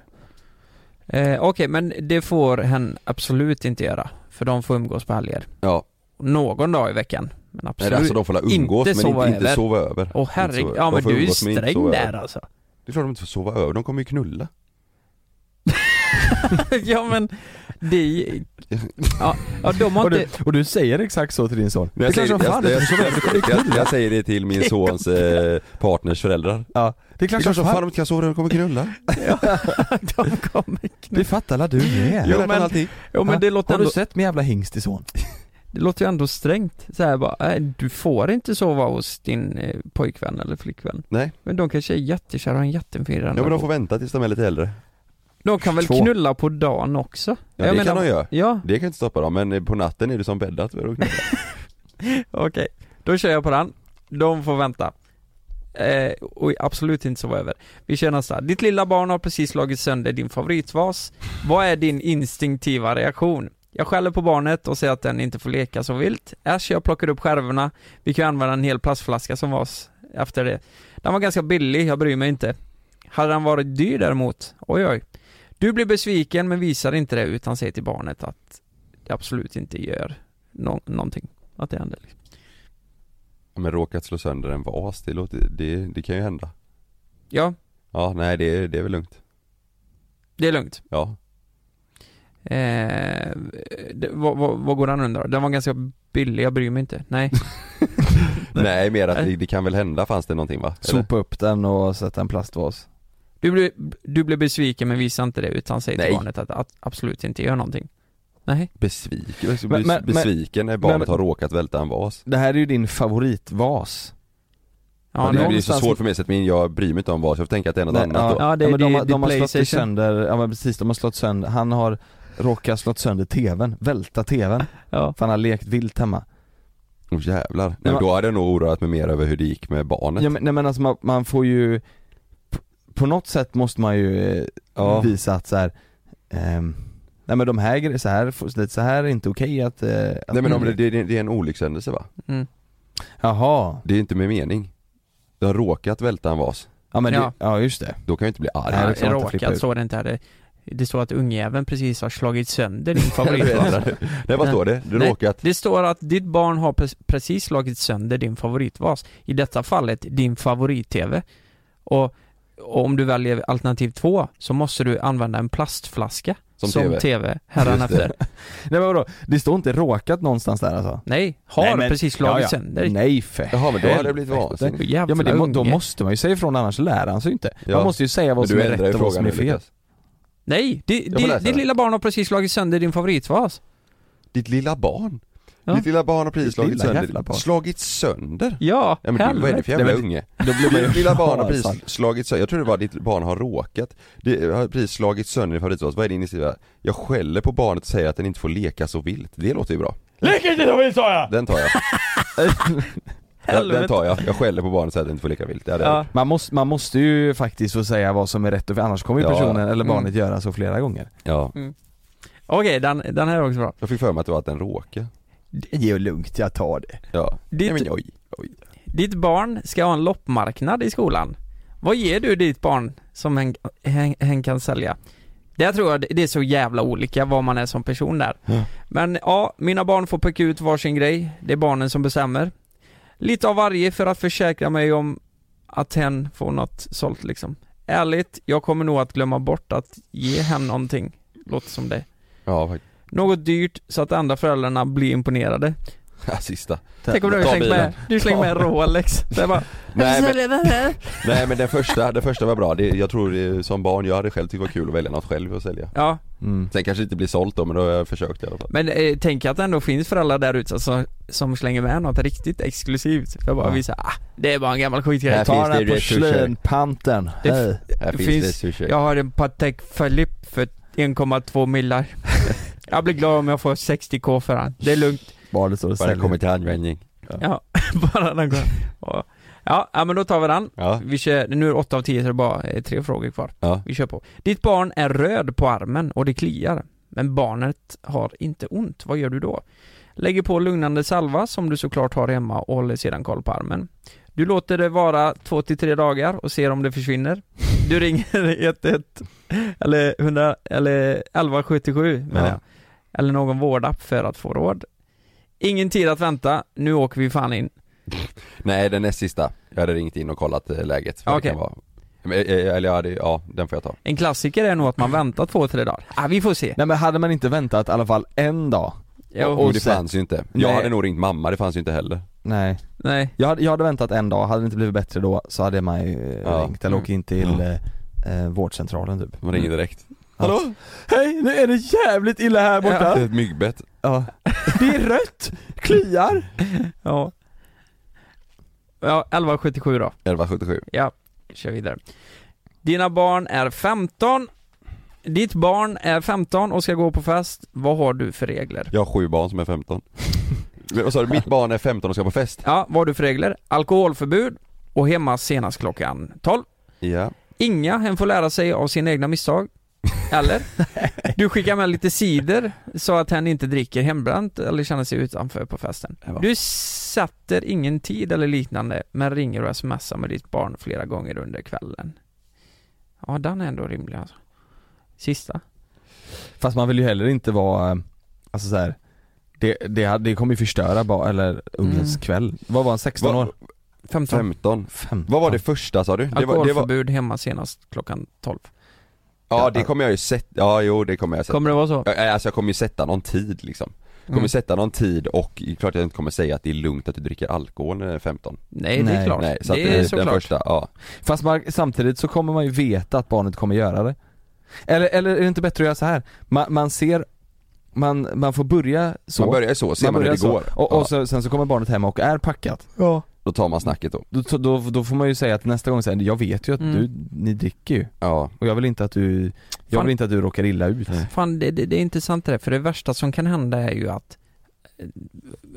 Eh, Okej, men det får hen absolut inte göra. För de får umgås på helger. Ja. Någon dag i veckan. Men Nej, absolut alltså de får la umgås inte men sova inte, inte över. sova över. Åh Inte herregud, ja de men får du är ju umgås, men inte sträng sova där över. alltså. Det är klart de inte får sova över, de kommer ju knulla. [LAUGHS] ja men, är [LAUGHS] ja, ja, de har Och du, inte... och du säger exakt så till din son? Jag, det säger, som fan jag, jag, jag, knulla. jag säger det till min [LAUGHS] sons eh, partners föräldrar. Ja, det är klart som som fan de inte kan sova, de kommer knulla. [LAUGHS] de kommer Det fattar alla du med. Jo, men, jo, men det låter Har du sett min jävla hingst i son? det låter ju ändå strängt. Så här bara, nej, du får inte sova hos din eh, pojkvän eller flickvän. Nej. Men de kanske är jättekära och har en jättefin Ja men relation. de får vänta tills de är lite äldre. De kan väl Två. knulla på dagen också? Ja Jag det menar- kan de göra. Ja, Det kan inte stoppa dem, men på natten är det som bäddat för att knulla. [LAUGHS] okej. Då kör jag på den. De får vänta. Eh, och absolut inte sova över. Vi kör nästa. Ditt lilla barn har precis slagit sönder din favoritvas. Vad är din instinktiva reaktion? Jag skäller på barnet och säger att den inte får leka så vilt. Äsch, jag plockar upp skärvorna. Vi kan använda en hel plastflaska som vas efter det. Den var ganska billig, jag bryr mig inte. Hade den varit dyr däremot, oj oj. Du blir besviken men visar inte det utan säger till barnet att det absolut inte gör nå- någonting. Att det händer. Liksom. Men råkat slå sönder en vas, det, låter, det, det kan ju hända. Ja, Ja, nej det, det är väl lugnt. det är lugnt. Ja. Eh, det, vad, vad, vad går den under? Den var ganska billig, jag bryr mig inte. Nej. [LAUGHS] Nej mer att [LAUGHS] det, det kan väl hända fanns det någonting va? Eller? Sopa upp den och sätta en plastvas. Du blir, du blir besviken men visar inte det utan säger till Nej. barnet att, att absolut inte gör någonting. Nej. Besviken, Men- men, men- besviken när barnet men- har råkat välta en vas. Det här är ju din favoritvas. Ja, Ja, det blir så svårt för mig så att min, jag bryr mig inte om vas, jag får tänka att det är något Nej, annat då. Ja, det är men de, har- det- de har det slått sönder, ja men precis, de har slått sönder, han har råkat slått sönder tvn, välta tvn, [LAUGHS] Ja. för han har lekt vilt hemma. Åh jävlar. Nej, men- men då hade jag nog oroat mig mer över hur det gick med barnet. Ja, men, nej men alltså man, man får ju, på, något sätt måste man ju eh, Ja. visa att så här, ehm, nej men de här grejerna, så här, så här är inte okej att, eh, att Nej men om det, det, det är en olyckshändelse va? Mm. Jaha, Det är inte med mening. Du har råkat välta en vas, ja men Ja. Det, ja just det. då kan jag inte bli arg. Nej, flippa råkat står det inte här. Det, står att ungjäveln precis har slagit sönder din [LAUGHS] favoritvas. Nej vad står det? Du Nej. råkat? Det står att ditt barn har pre- precis slagit sönder din favoritvas. I detta fallet din favorit-TV. Och om du väljer alternativ två så måste du använda en plastflaska Som som TV. TV det. hädanefter. [LAUGHS] Nej men vadå, det står inte råkat någonstans där alltså? Nej, har Nej, men- precis slagit ja, ja. sönder. Nej för Jaha men då hade jag blivit vansinnig. Jävla Ja men det, då måste man ju säga ifrån annars lär han sig inte. Ja. Man måste ju säga vad som är rätt och vad frågan som är fel. Lukas. Nej, di, di, ditt det. lilla barn har precis slagit sönder din favoritvas. Ditt lilla barn? Ja. Ditt lilla barn har precis Ditt slagit lilla sönder, barn. slagit sönder? Ja, Ja men du, vad är det för jävla Nej, men- unge? Då blir man ju Ditt lilla barn har [LAUGHS] precis slagit sönder, jag tror det var ditt barn har råkat, det har precis slagit sönder din favoritvas, vad är din initiativ? Jag skäller på barnet och säger att den inte får leka så vilt, det låter ju bra Lek inte så vilt sa jag! Den tar jag, [LAUGHS] den, den tar jag, jag skäller på barnet och säger att den inte får leka vilt, det hade jag Ja. gjort. Man måste, man måste ju faktiskt få säga vad som är rätt och fel, annars kommer ju Ja. personen eller Mm. barnet göra så flera gånger. Ja, Okej, den, den här är också bra. jag fick för mig att det var att den råkade Det är lugnt, jag tar det. Ja, Ditt, Nej, men oj, oj. ditt barn ska ha en loppmarknad i skolan. Vad ger du ditt barn som hen, hen, hen kan sälja? Det tror jag, det är så jävla olika vad man är som person där. Ja. Men ja, mina barn får peka ut varsin grej. Det är barnen som bestämmer. Lite av varje för att försäkra mig om att hen får något sålt liksom. Ärligt, jag kommer nog att glömma bort att ge hen någonting. Låter som det. Ja, faktiskt. Något dyrt så att andra föräldrarna blir imponerade. ja sista Tänk om du Ta slängt bilen. med, du slänger med en Rolex. Det bara, [LAUGHS] Nej men, nej men den första, den första var bra, det, jag tror det, som barn, jag hade själv tyckt det var kul att välja något själv och sälja Ja, Mm. Sen kanske det inte blir sålt då men då har jag försökt i alla fall men eh, tänk att det ändå finns föräldrar där ute som, som slänger med något riktigt exklusivt för att bara Ja. visa, ah, det är bara en gammal skitgrej. Här Ta finns den här porslinpanten, Det- hej. Här finns, finns- det sushi Jag har en Patek Philippe för 1,2 millar. Jag blir glad om jag får 60k för den. Det är lugnt. Bara det står och Bara säljer. kommer till användning Ja, [LAUGHS] bara den går. Ja. Ja, men då tar vi den. Ja, Vi kör, nu är det 8 av 10 så det är bara eh, tre frågor kvar. ja, Vi kör på. Ditt barn är röd på armen och det kliar. Men barnet har inte ont. Vad gör du då? Lägger på lugnande salva som du såklart har hemma och håller sedan koll på armen. Du låter det vara 2 till tre dagar och ser om det försvinner. Du ringer [LAUGHS] 11 eller 100 eller 1177 menar Ja. jag. Eller någon vårdapp för att få råd. Ingen tid att vänta, nu åker vi fan in. [LAUGHS] Nej den näst sista. Jag hade ringt in och kollat eh, läget. för det Okej. kan vara- Men, eh, Eller ja, det, ja, den får jag ta. En klassiker är nog att man väntar två, tre dagar. Ah, vi får se. Nej men hade man inte väntat i alla fall en dag? Jo. Och, och det sett- fanns ju inte. Jag Nej. hade nog ringt mamma, det fanns ju inte heller. Nej. Nej. Jag hade, jag hade väntat en dag, hade det inte blivit bättre då så hade man ju eh, Ja. ringt eller åkt in till eh, eh, vårdcentralen typ. Man ringer direkt. Hallå? Hej, nu är det jävligt illa här borta! Ett myggbett. Ja. Det är rött, kliar! Ja. Ja, 1177 då. 1177. Ja, kör vidare. Dina barn är 15. Ditt barn är 15 och ska gå på fest. Vad har du för regler? Jag har sju barn som är 15. Men Vad sa du? Mitt barn är 15 och ska på fest? Ja, vad har du för regler? Alkoholförbud och hemma senast klockan 12. Ja. Inga, hen får lära sig av sina egna misstag. Eller? [LAUGHS] Du skickar med lite cider så att hen inte dricker hembränt eller känner sig utanför på festen. Du sätter ingen tid eller liknande men ringer och smsar med ditt barn flera gånger under kvällen. Ja, den är ändå rimlig alltså. Sista. Fast man vill ju heller inte vara, alltså så här, det, det, det kommer ju förstöra bara, eller ungens Mm. kväll. Vad var han, 16 Vad- år? 15. 15. 15. Vad var det första sa du? Det var, det var, hemma senast klockan 12. Ja det kommer jag ju sätta, ja jo det kommer jag sätta. Kommer det vara så? Ja, Alltså jag kommer ju sätta någon tid liksom. Jag kommer Mm. sätta någon tid och klart jag inte kommer säga att det är lugnt att du dricker alkohol när du är 15. Nej, det är klart. Nej, så att det är är den såklart. första, ja. Fast man, samtidigt så kommer man ju veta att barnet kommer göra det. Eller, eller är det inte bättre att göra så här? Man, man ser, man, man får börja så. Man börjar så, ser man, hur börjar det så. går. Och, och ja, så, sen så kommer barnet hem och är packat. Ja. Då tar man snacket då. Då, då, då får man ju säga att nästa gång säger jag vet ju att Mm. du, ni dricker ju. Ja. Och jag vill inte att du, jag Fan. vill inte att du råkar illa ut. Fan, det, det, det är intressant det där, för det värsta som kan hända är ju att eh,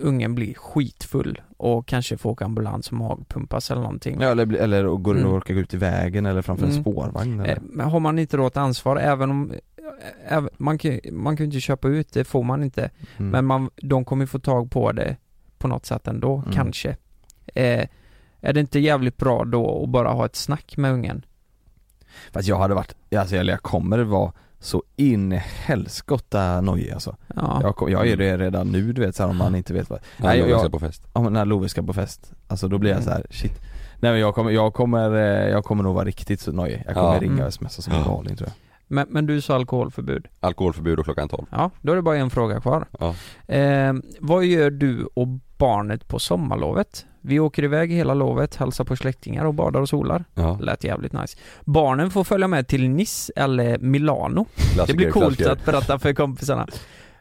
ungen blir skitfull och kanske får åka ambulans och magpumpas eller någonting. Ja, eller, eller och går Mm. och råkar gå ut i vägen eller framför en Mm. spårvagn eller? Eh, Men har man inte då ett ansvar, även om eh, även, man, kan, man kan ju inte köpa ut det, får man inte. Mm. Men man, de kommer ju få tag på det på något sätt ändå, Mm. kanske. Eh, är det inte jävligt bra då att bara ha ett snack med ungen? Fast jag hade varit, alltså jag kommer vara så in i helskotta nojig alltså. Ja. Jag, kom, jag är det redan nu du vet så här, om man inte vet vad Nej, jag, jag, ska på fest. Ja men när Love ska på fest, alltså då blir jag Mm. så här: shit Nej men jag kommer, jag kommer, eh, jag kommer nog vara riktigt så nojig. Jag kommer Ja. ringa Mm. och smsa som en galning tror jag. Men, men du sa alkoholförbud. Alkoholförbud och klockan 12. Ja, då är det bara en fråga kvar. Ja. Eh, vad gör du och barnet på sommarlovet? Vi åker iväg hela lovet, hälsar på släktingar och badar och solar. Ja. Lät jävligt nice. Barnen får följa med till Nice eller Milano. Klassiker, Det blir coolt klassiker. att berätta för kompisarna.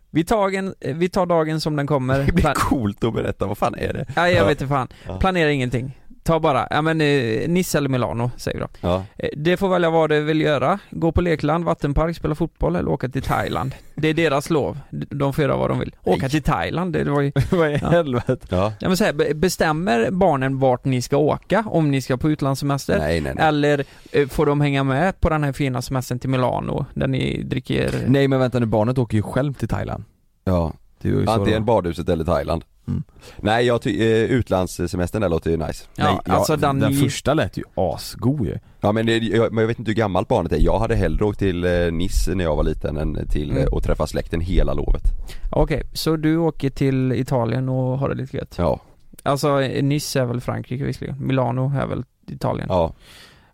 Vi tar, en, vi tar dagen som den kommer. [LAUGHS] Det blir Plan- coolt att berätta, vad fan är det? Ja, jag Ja. vet inte fan. Ja. Planera ingenting. Ta bara, ja men eh, Nice eller Milano säger vi då. Ja. Eh, Det får välja vad det vill göra. Gå på lekland, vattenpark, spela fotboll eller åka till Thailand. Det är deras lov. De får göra vad de vill. Åka Nej. till Thailand, det var ju... [LAUGHS] Vad i Ja. helvete? Ja. Jag vill säga, be- bestämmer barnen vart ni ska åka? Om ni ska på utlandssemester? Nej nej nej. Eller eh, får de hänga med på den här fina semestern till Milano, där ni dricker... Nej men vänta nu, barnet åker ju själv till Thailand. Ja. Det är ju så Antingen då. badhuset eller Thailand. Mm. Nej jag ty- eh, utlandssemestern där låter ju nice. Ja, Nej, ja, alltså den, den, första lät ju asgod ju. Ja men, det, jag, men jag vet inte hur gammalt barnet är. Jag hade hellre åkt till eh, Nice när jag var liten än till Mm. eh, och träffa släkten hela lovet. Okej, så du åker till Italien och har det lite gött? Ja. Alltså eh, Nice är väl Frankrike visserligen, Milano är väl Italien? Ja.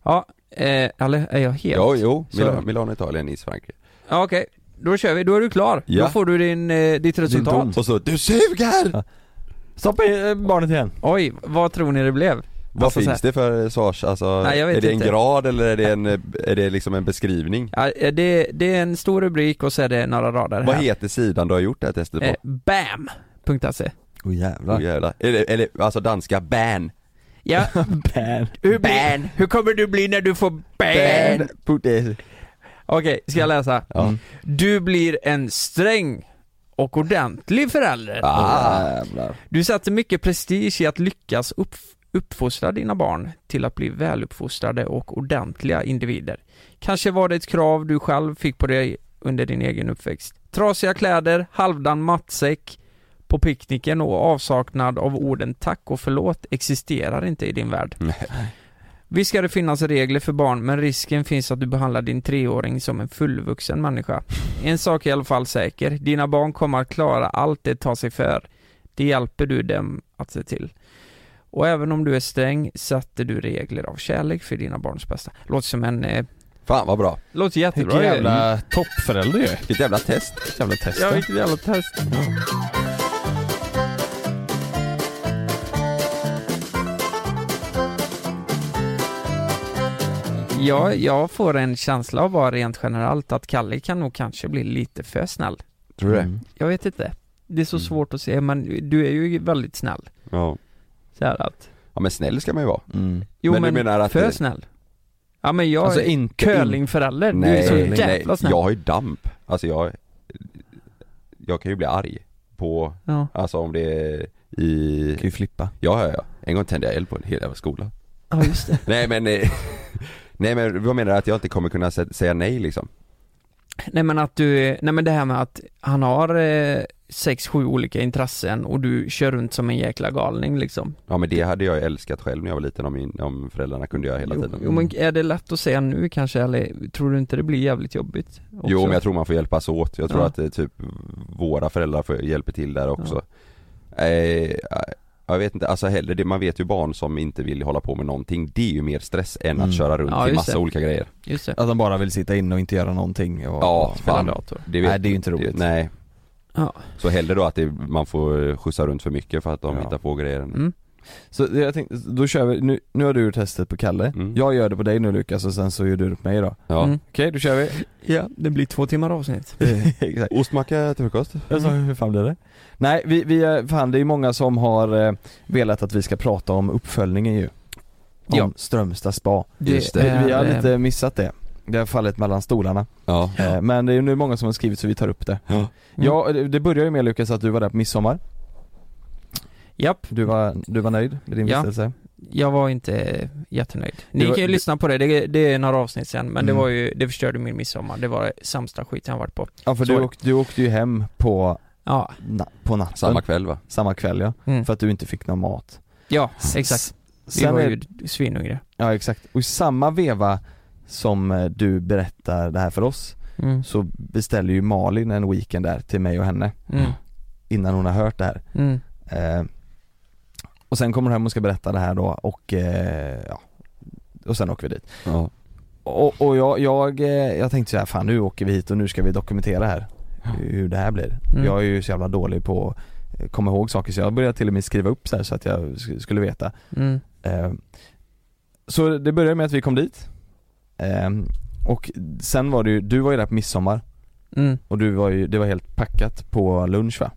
Ja, eh, eller är jag helt? Jo, jo. Milano, Milano Italien, Nice, Frankrike. Okej, då kör vi, då är du klar. Ja. Då får du din, eh, ditt resultat. Och så, du suger! Stoppa in eh, barnet igen. Oj, vad tror ni det blev? Vad Alltså, så finns här- det för svars, alltså, Nej, jag vet är det en inte. grad eller är det en, eh, är det liksom en beskrivning? Ja, eh, det, det är en stor rubrik och så är det några rader Vad här. heter sidan du har gjort det här testet på? Eh, BAM.se Åh oh, jävlar. Oh, jävlar. Är det, alltså danska ban? Ja, [LAUGHS] Ban. hur, blir, hur kommer du bli när du får ban? Ban. Okej, ska jag läsa? Ja. Du blir en sträng och ordentlig förälder. Ah. Jävlar. Du sätter mycket prestige i att lyckas upp, uppfostra dina barn till att bli väluppfostrade och ordentliga individer. Kanske var det ett krav du själv fick på dig under din egen uppväxt. Trasiga kläder, halvdan matsäck på picknicken och avsaknad av orden tack och förlåt existerar inte i din värld. Nej. [LAUGHS] Visst ska det finnas regler för barn men risken finns att du behandlar din treåring som en fullvuxen människa. En sak är i alla fall säker, dina barn kommer att klara allt det tar sig för. Det hjälper du dem att se till. Och även om du är sträng sätter du regler av kärlek för dina barns bästa. Låter som en... Eh, Fan vad bra. låter jättebra Vilken jävla toppförälder ju. Vilket jävla test. Vilket jävla test. Ja, vilket jävla test. Ja, jag får en känsla av bara rent generellt att Kalle kan nog kanske bli lite för snäll. Tror du det? Mm. Jag vet inte. Det är så svårt att se, men du är ju väldigt snäll. Ja. Så här att, Ja men snäll ska man ju vara. Mm. jo Men men, du menar att för det- snäll. Ja men jag Alltså är inte curlingförälder, du är Nej, så nej, jävla nej. snäll. Jag har ju damp. Alltså jag Jag kan ju bli arg på, Ja. alltså om det är i Kan ju flippa. Ja, ja, ja. En gång tände jag eld på en hel jävla skola. ja, just det. Nej men [LAUGHS] Nej men vad menar du? Att jag inte kommer kunna sä- säga nej liksom? Nej men att du, nej men det här med att han har eh, sex, sju olika intressen och du kör runt som en jäkla galning liksom. Ja men det hade jag älskat själv när jag var liten om, min, om föräldrarna kunde göra hela Jo, tiden jo men är det lätt att säga nu kanske eller tror du inte det blir jävligt jobbigt? också? Jo men jag tror man får hjälpas åt, jag tror Ja. att är typ våra föräldrar får hjälper till där också eh, Jag vet inte, alltså heller det, man vet ju barn som inte vill hålla på med någonting, det är ju mer stress än Mm. att köra runt Ja, till just massa det. olika grejer Just det. Att de bara vill sitta inne och inte göra någonting och Ja, Spela dator. Det vet, Nej, det är ju inte roligt. nej Ja. Så hellre då att det, man får skjutsa runt för mycket för att de Ja. hittar på grejer Mm. Så jag tänkte, då kör vi, nu, nu har du gjort testet på Kalle, Mm. jag gör det på dig nu Lukas och sen så gör du det på mig då Ja, Mm. Okej, då kör vi [LAUGHS] Ja, det blir två timmar avsnitt. [LAUGHS] Exakt ostmacka till frukost Jag sa, hur fan blir det? Nej, vi, vi, är- fan det är många som har eh, velat att vi ska prata om uppföljningen ju Om Ja. Strömstad spa Just det. vi, vi har lite missat det Det har fallit mellan stolarna Ja, eh, Men det är nu många som har skrivit så vi tar upp det ja. Ja, det- det börjar ju med Lukas att du var där på midsommar Japp, Du var, du var nöjd med din Ja. vistelse? jag var inte jättenöjd. Ni Det var- kan ju lyssna på det, det, det är några avsnitt sen, men det Mm. var ju, det förstörde min midsommar. Det var det sämsta skiten jag varit på. Ja för Så du, var det. åkte, du åkte ju hem på, Ja, na, på natten Samma kväll va? Samma kväll ja, mm. för att du inte fick någon mat ja exakt. Vi Sen var är, ju svinhungriga. Ja exakt, och i samma veva som eh, du berättar det här för oss Mm. så beställer ju Malin en weekend där till mig och henne Mm. innan hon har hört det här Mm. eh, Och sen kommer hon hem och ska berätta det här då och eh, ja Och sen åker vi dit Ja. Och, och jag, jag, eh, jag tänkte så här, fan nu åker vi hit och nu ska vi dokumentera här hur, det här blir Mm. Jag är ju så jävla dålig på att komma ihåg saker så jag började till och med skriva upp så här så att jag sk- skulle veta Mm. Eh, Så det började med att vi kom dit Eh, Och sen var det ju, du var ju där på midsommar Mm. och du var ju, det var helt packat på lunch va?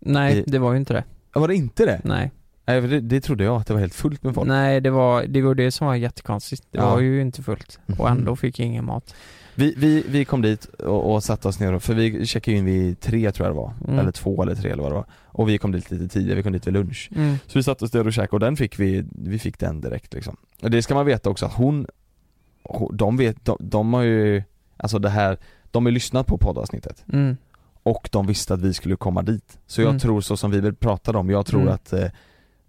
Nej, I- det var ju inte det. Var det inte det? Nej. Nej för det, det trodde jag att det var helt fullt med folk Nej, det var, det var det som var jättekonstigt. Det Ja. var ju inte fullt. Och Mhm. ändå fick jag ingen mat. Vi, vi, vi kom dit och, och satte oss ner och, för vi checkade in vid tre tror jag det var, Mm. eller två eller tre eller vad det var Och vi kom dit lite tidigare, vi kom dit vid lunch Mm. Så vi satte oss där och käkade och den fick vi, vi fick den direkt liksom Och det ska man veta också att hon, hon- de vet, de, de har ju, alltså det här, de har ju lyssnat på poddavsnittet Mm. och de visste att vi skulle komma dit. Så jag Mm. tror så som vi pratade om, jag tror Mm. att eh,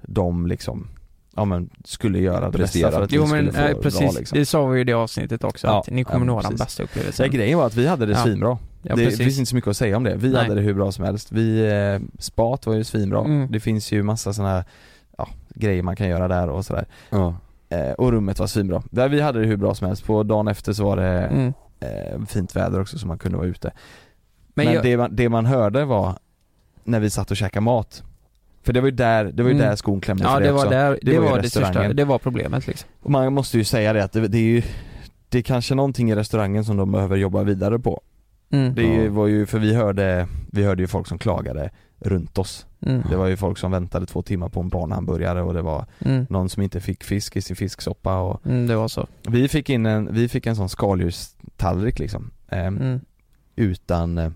de liksom, ja men skulle göra det Prestera. bästa för att Jo vi men skulle få nej, precis, bra liksom. det sa vi ju i det avsnittet också, Ja, att ni ja, kommer men nå den bästa upplevelsen. grejen var att vi hade det Ja. svinbra. Ja, det, det finns inte så mycket att säga om det. Vi Nej. hade det hur bra som helst. Vi, eh, spat var ju svinbra. Mm. Det finns ju massa sådana här, ja, grejer man kan göra där och sådär. Ja. Eh, och rummet var svinbra. Där vi hade det hur bra som helst. På dagen efter så var det Mm. eh, fint väder också så man kunde vara ute. Men, Men, jag, det, man, det man hörde var när vi satt och käkade mat För det var ju där, det var ju Mm. där skon klämde ja för det det var också. där, det, Det var var det största, det var problemet liksom. Och man måste ju säga det att det, det är ju Det är kanske någonting i restaurangen som de behöver jobba vidare på Mm. Det ju- var ju, för vi hörde, vi hörde ju folk som klagade runt oss Mm. Det var ju folk som väntade två timmar på en barnhamburgare och det var Mm. någon som inte fick fisk i sin fisksoppa och Mm, det var så. Vi fick in en, vi fick en sån skaldjurstallrik liksom ehm, Mm. Utan eh,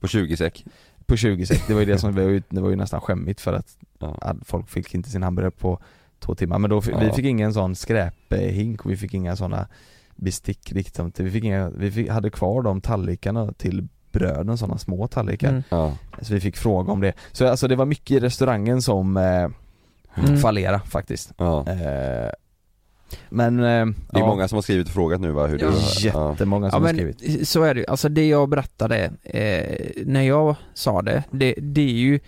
På 20 säck På 20 säck, det var ju det som, [LAUGHS] var ju, det var ju nästan skämmigt för att Ja. att folk fick inte sin hamburgare på två timmar men då, fick, vi Ja. fick ingen sån skräphink och vi fick inga såna bestick riktigt, vi fick inga, vi fick, hade kvar de tallrikarna till bröden, sådana små tallrikar Mm. Ja. Så vi fick fråga om det. Så alltså det var mycket i restaurangen som eh, Mm. fallerade faktiskt Ja. eh, Men, eh, Det är ja, många som har skrivit och frågat nu va, hur du... Ja. jättemånga Ja som har men skrivit. så är det ju. alltså det jag berättade eh, när jag sa det, det, det är ju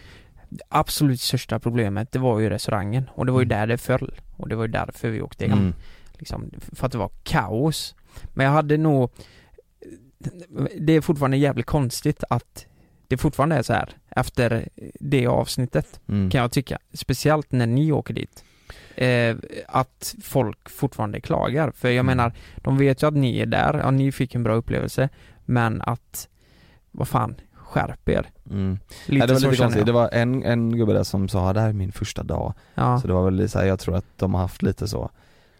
absolut största problemet, det var ju restaurangen och det var ju där det föll och det var ju därför vi åkte hem. Mm. Liksom, för att det var kaos. Men jag hade nog Det är fortfarande jävligt konstigt att det fortfarande är så här efter det avsnittet Mm. kan jag tycka. Speciellt när ni åker dit. Eh, att folk fortfarande klagar. För jag Mm. menar, de vet ju att ni är där, ja ni fick en bra upplevelse. Men att, vad fan, skärp er. Mm. Lite ja, det var lite konstigt, det var en, en gubbe där som sa det här är min första dag. Ja. Så det var väl så här, jag tror att de har haft lite så.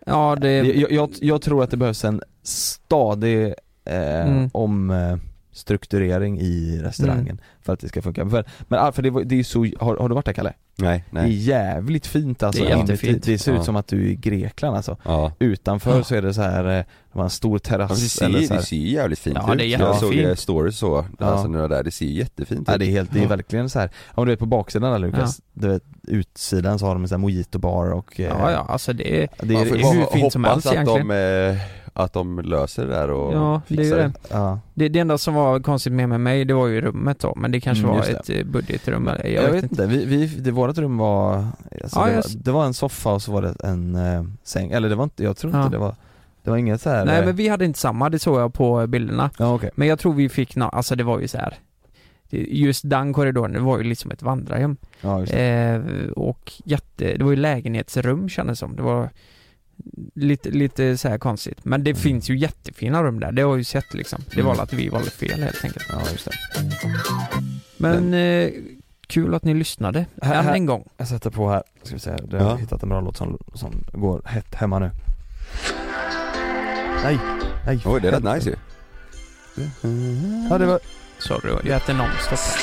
Ja, det... Jag, jag, jag tror att det behövs en stadig eh, Mm. om eh, strukturering i restaurangen Mm. för att det ska funka. För, men ah, för det, var- det är så, har, har du varit där Kalle? Nej, Det är nej. jävligt fint alltså. Det är jättefint. Det ser ut Ja. som att du är i Grekland alltså. Ja. Utanför Ja. så är det så här, eh, de har en stor Ja, men det, terrass ser, eller så här. det ser jävligt fint Ja, ut. det är jag såg jättefint. eh, stories så, Ja. alltså när var där, det ser jättefint Ja ut. det är helt, det är Ja. verkligen så här. om du vet på baksidan där Lukas, du vet utsidan så har de en sån här mojito-bar och eh, Ja, ja, alltså det är, det är, det hur fint som hoppas helst att egentligen. de, eh, att de löser det där och Ja, det är fixar det. ja. Det, det enda som var konstigt med, med mig, det var ju rummet då, men det kanske Mm, var ett eh, budgetrum eller, Jag, vet inte, vi, vi, det, vårat rum var, alltså Ja, det, var det var en soffa och så var det en eh, säng, eller det var inte, jag tror inte Ja. det var Det var inget så här. Nej eh, men vi hade inte samma, det såg jag på bilderna. Ja okej. Men jag tror vi fick, nå- alltså det var ju så här. Just den korridoren, det var ju liksom ett vandrarhem. Ja just det. Eh, och jätte, det var ju lägenhetsrum kändes det som. Det var lite, lite så här konstigt. Men det Mm. finns ju jättefina rum där, det har jag ju sett liksom. Det var Mm. väl att vi valde fel helt enkelt. Ja just det. Men eh, kul att ni lyssnade, Här- än här- en gång. Jag sätter på här, ska vi se, jag har Ja. hittat en bra låt som, som går hett hemma nu. Nej, nej. Oj det är rätt nice ju. Ja det var Sorry, jag äter nonstop här.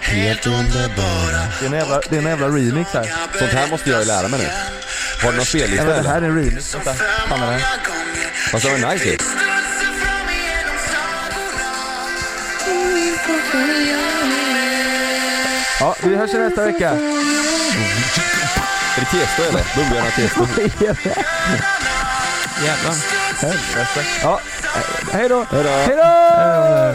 Helt underbara Det är en jävla, det är en jävla remix här. Sånt här måste jag ju lära mig nu. Har du någon spellista men det här eller? är en remix, vänta, fan är det här? Fast det var nice ju. Ja, vi hörs nästa vecka. Är det Testo eller? Bumblarna Testo. [LAUGHS] Jävlar. Helvete. Ja, hej då. Hejdå. Hej då!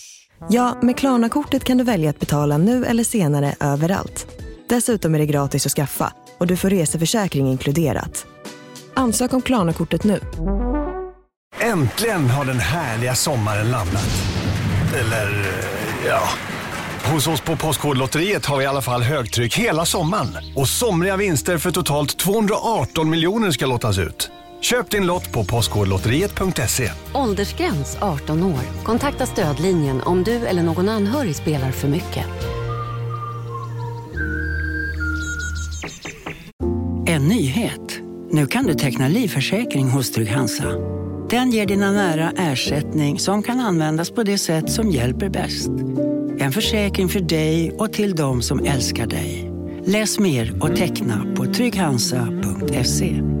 Ja, med Klarna-kortet kan du välja att betala nu eller senare överallt. Dessutom är det gratis att skaffa och du får reseförsäkring inkluderat. Ansök om Klarna-kortet nu. Äntligen har den härliga sommaren landat. Eller, eh, ja. Hos oss på Postkodlotteriet har vi i alla fall högtryck hela sommaren. Och somriga vinster för totalt 218 miljoner ska lottas ut. Köp din lott på postkodlotteriet.se. Åldersgräns 18 år. Kontakta stödlinjen om du eller någon anhörig spelar för mycket. En nyhet. Nu kan du teckna livförsäkring hos Trygg-Hansa. Den ger dina nära ersättning som kan användas på det sätt som hjälper bäst. En försäkring för dig och till de som älskar dig. Läs mer och teckna på trygghansa.se.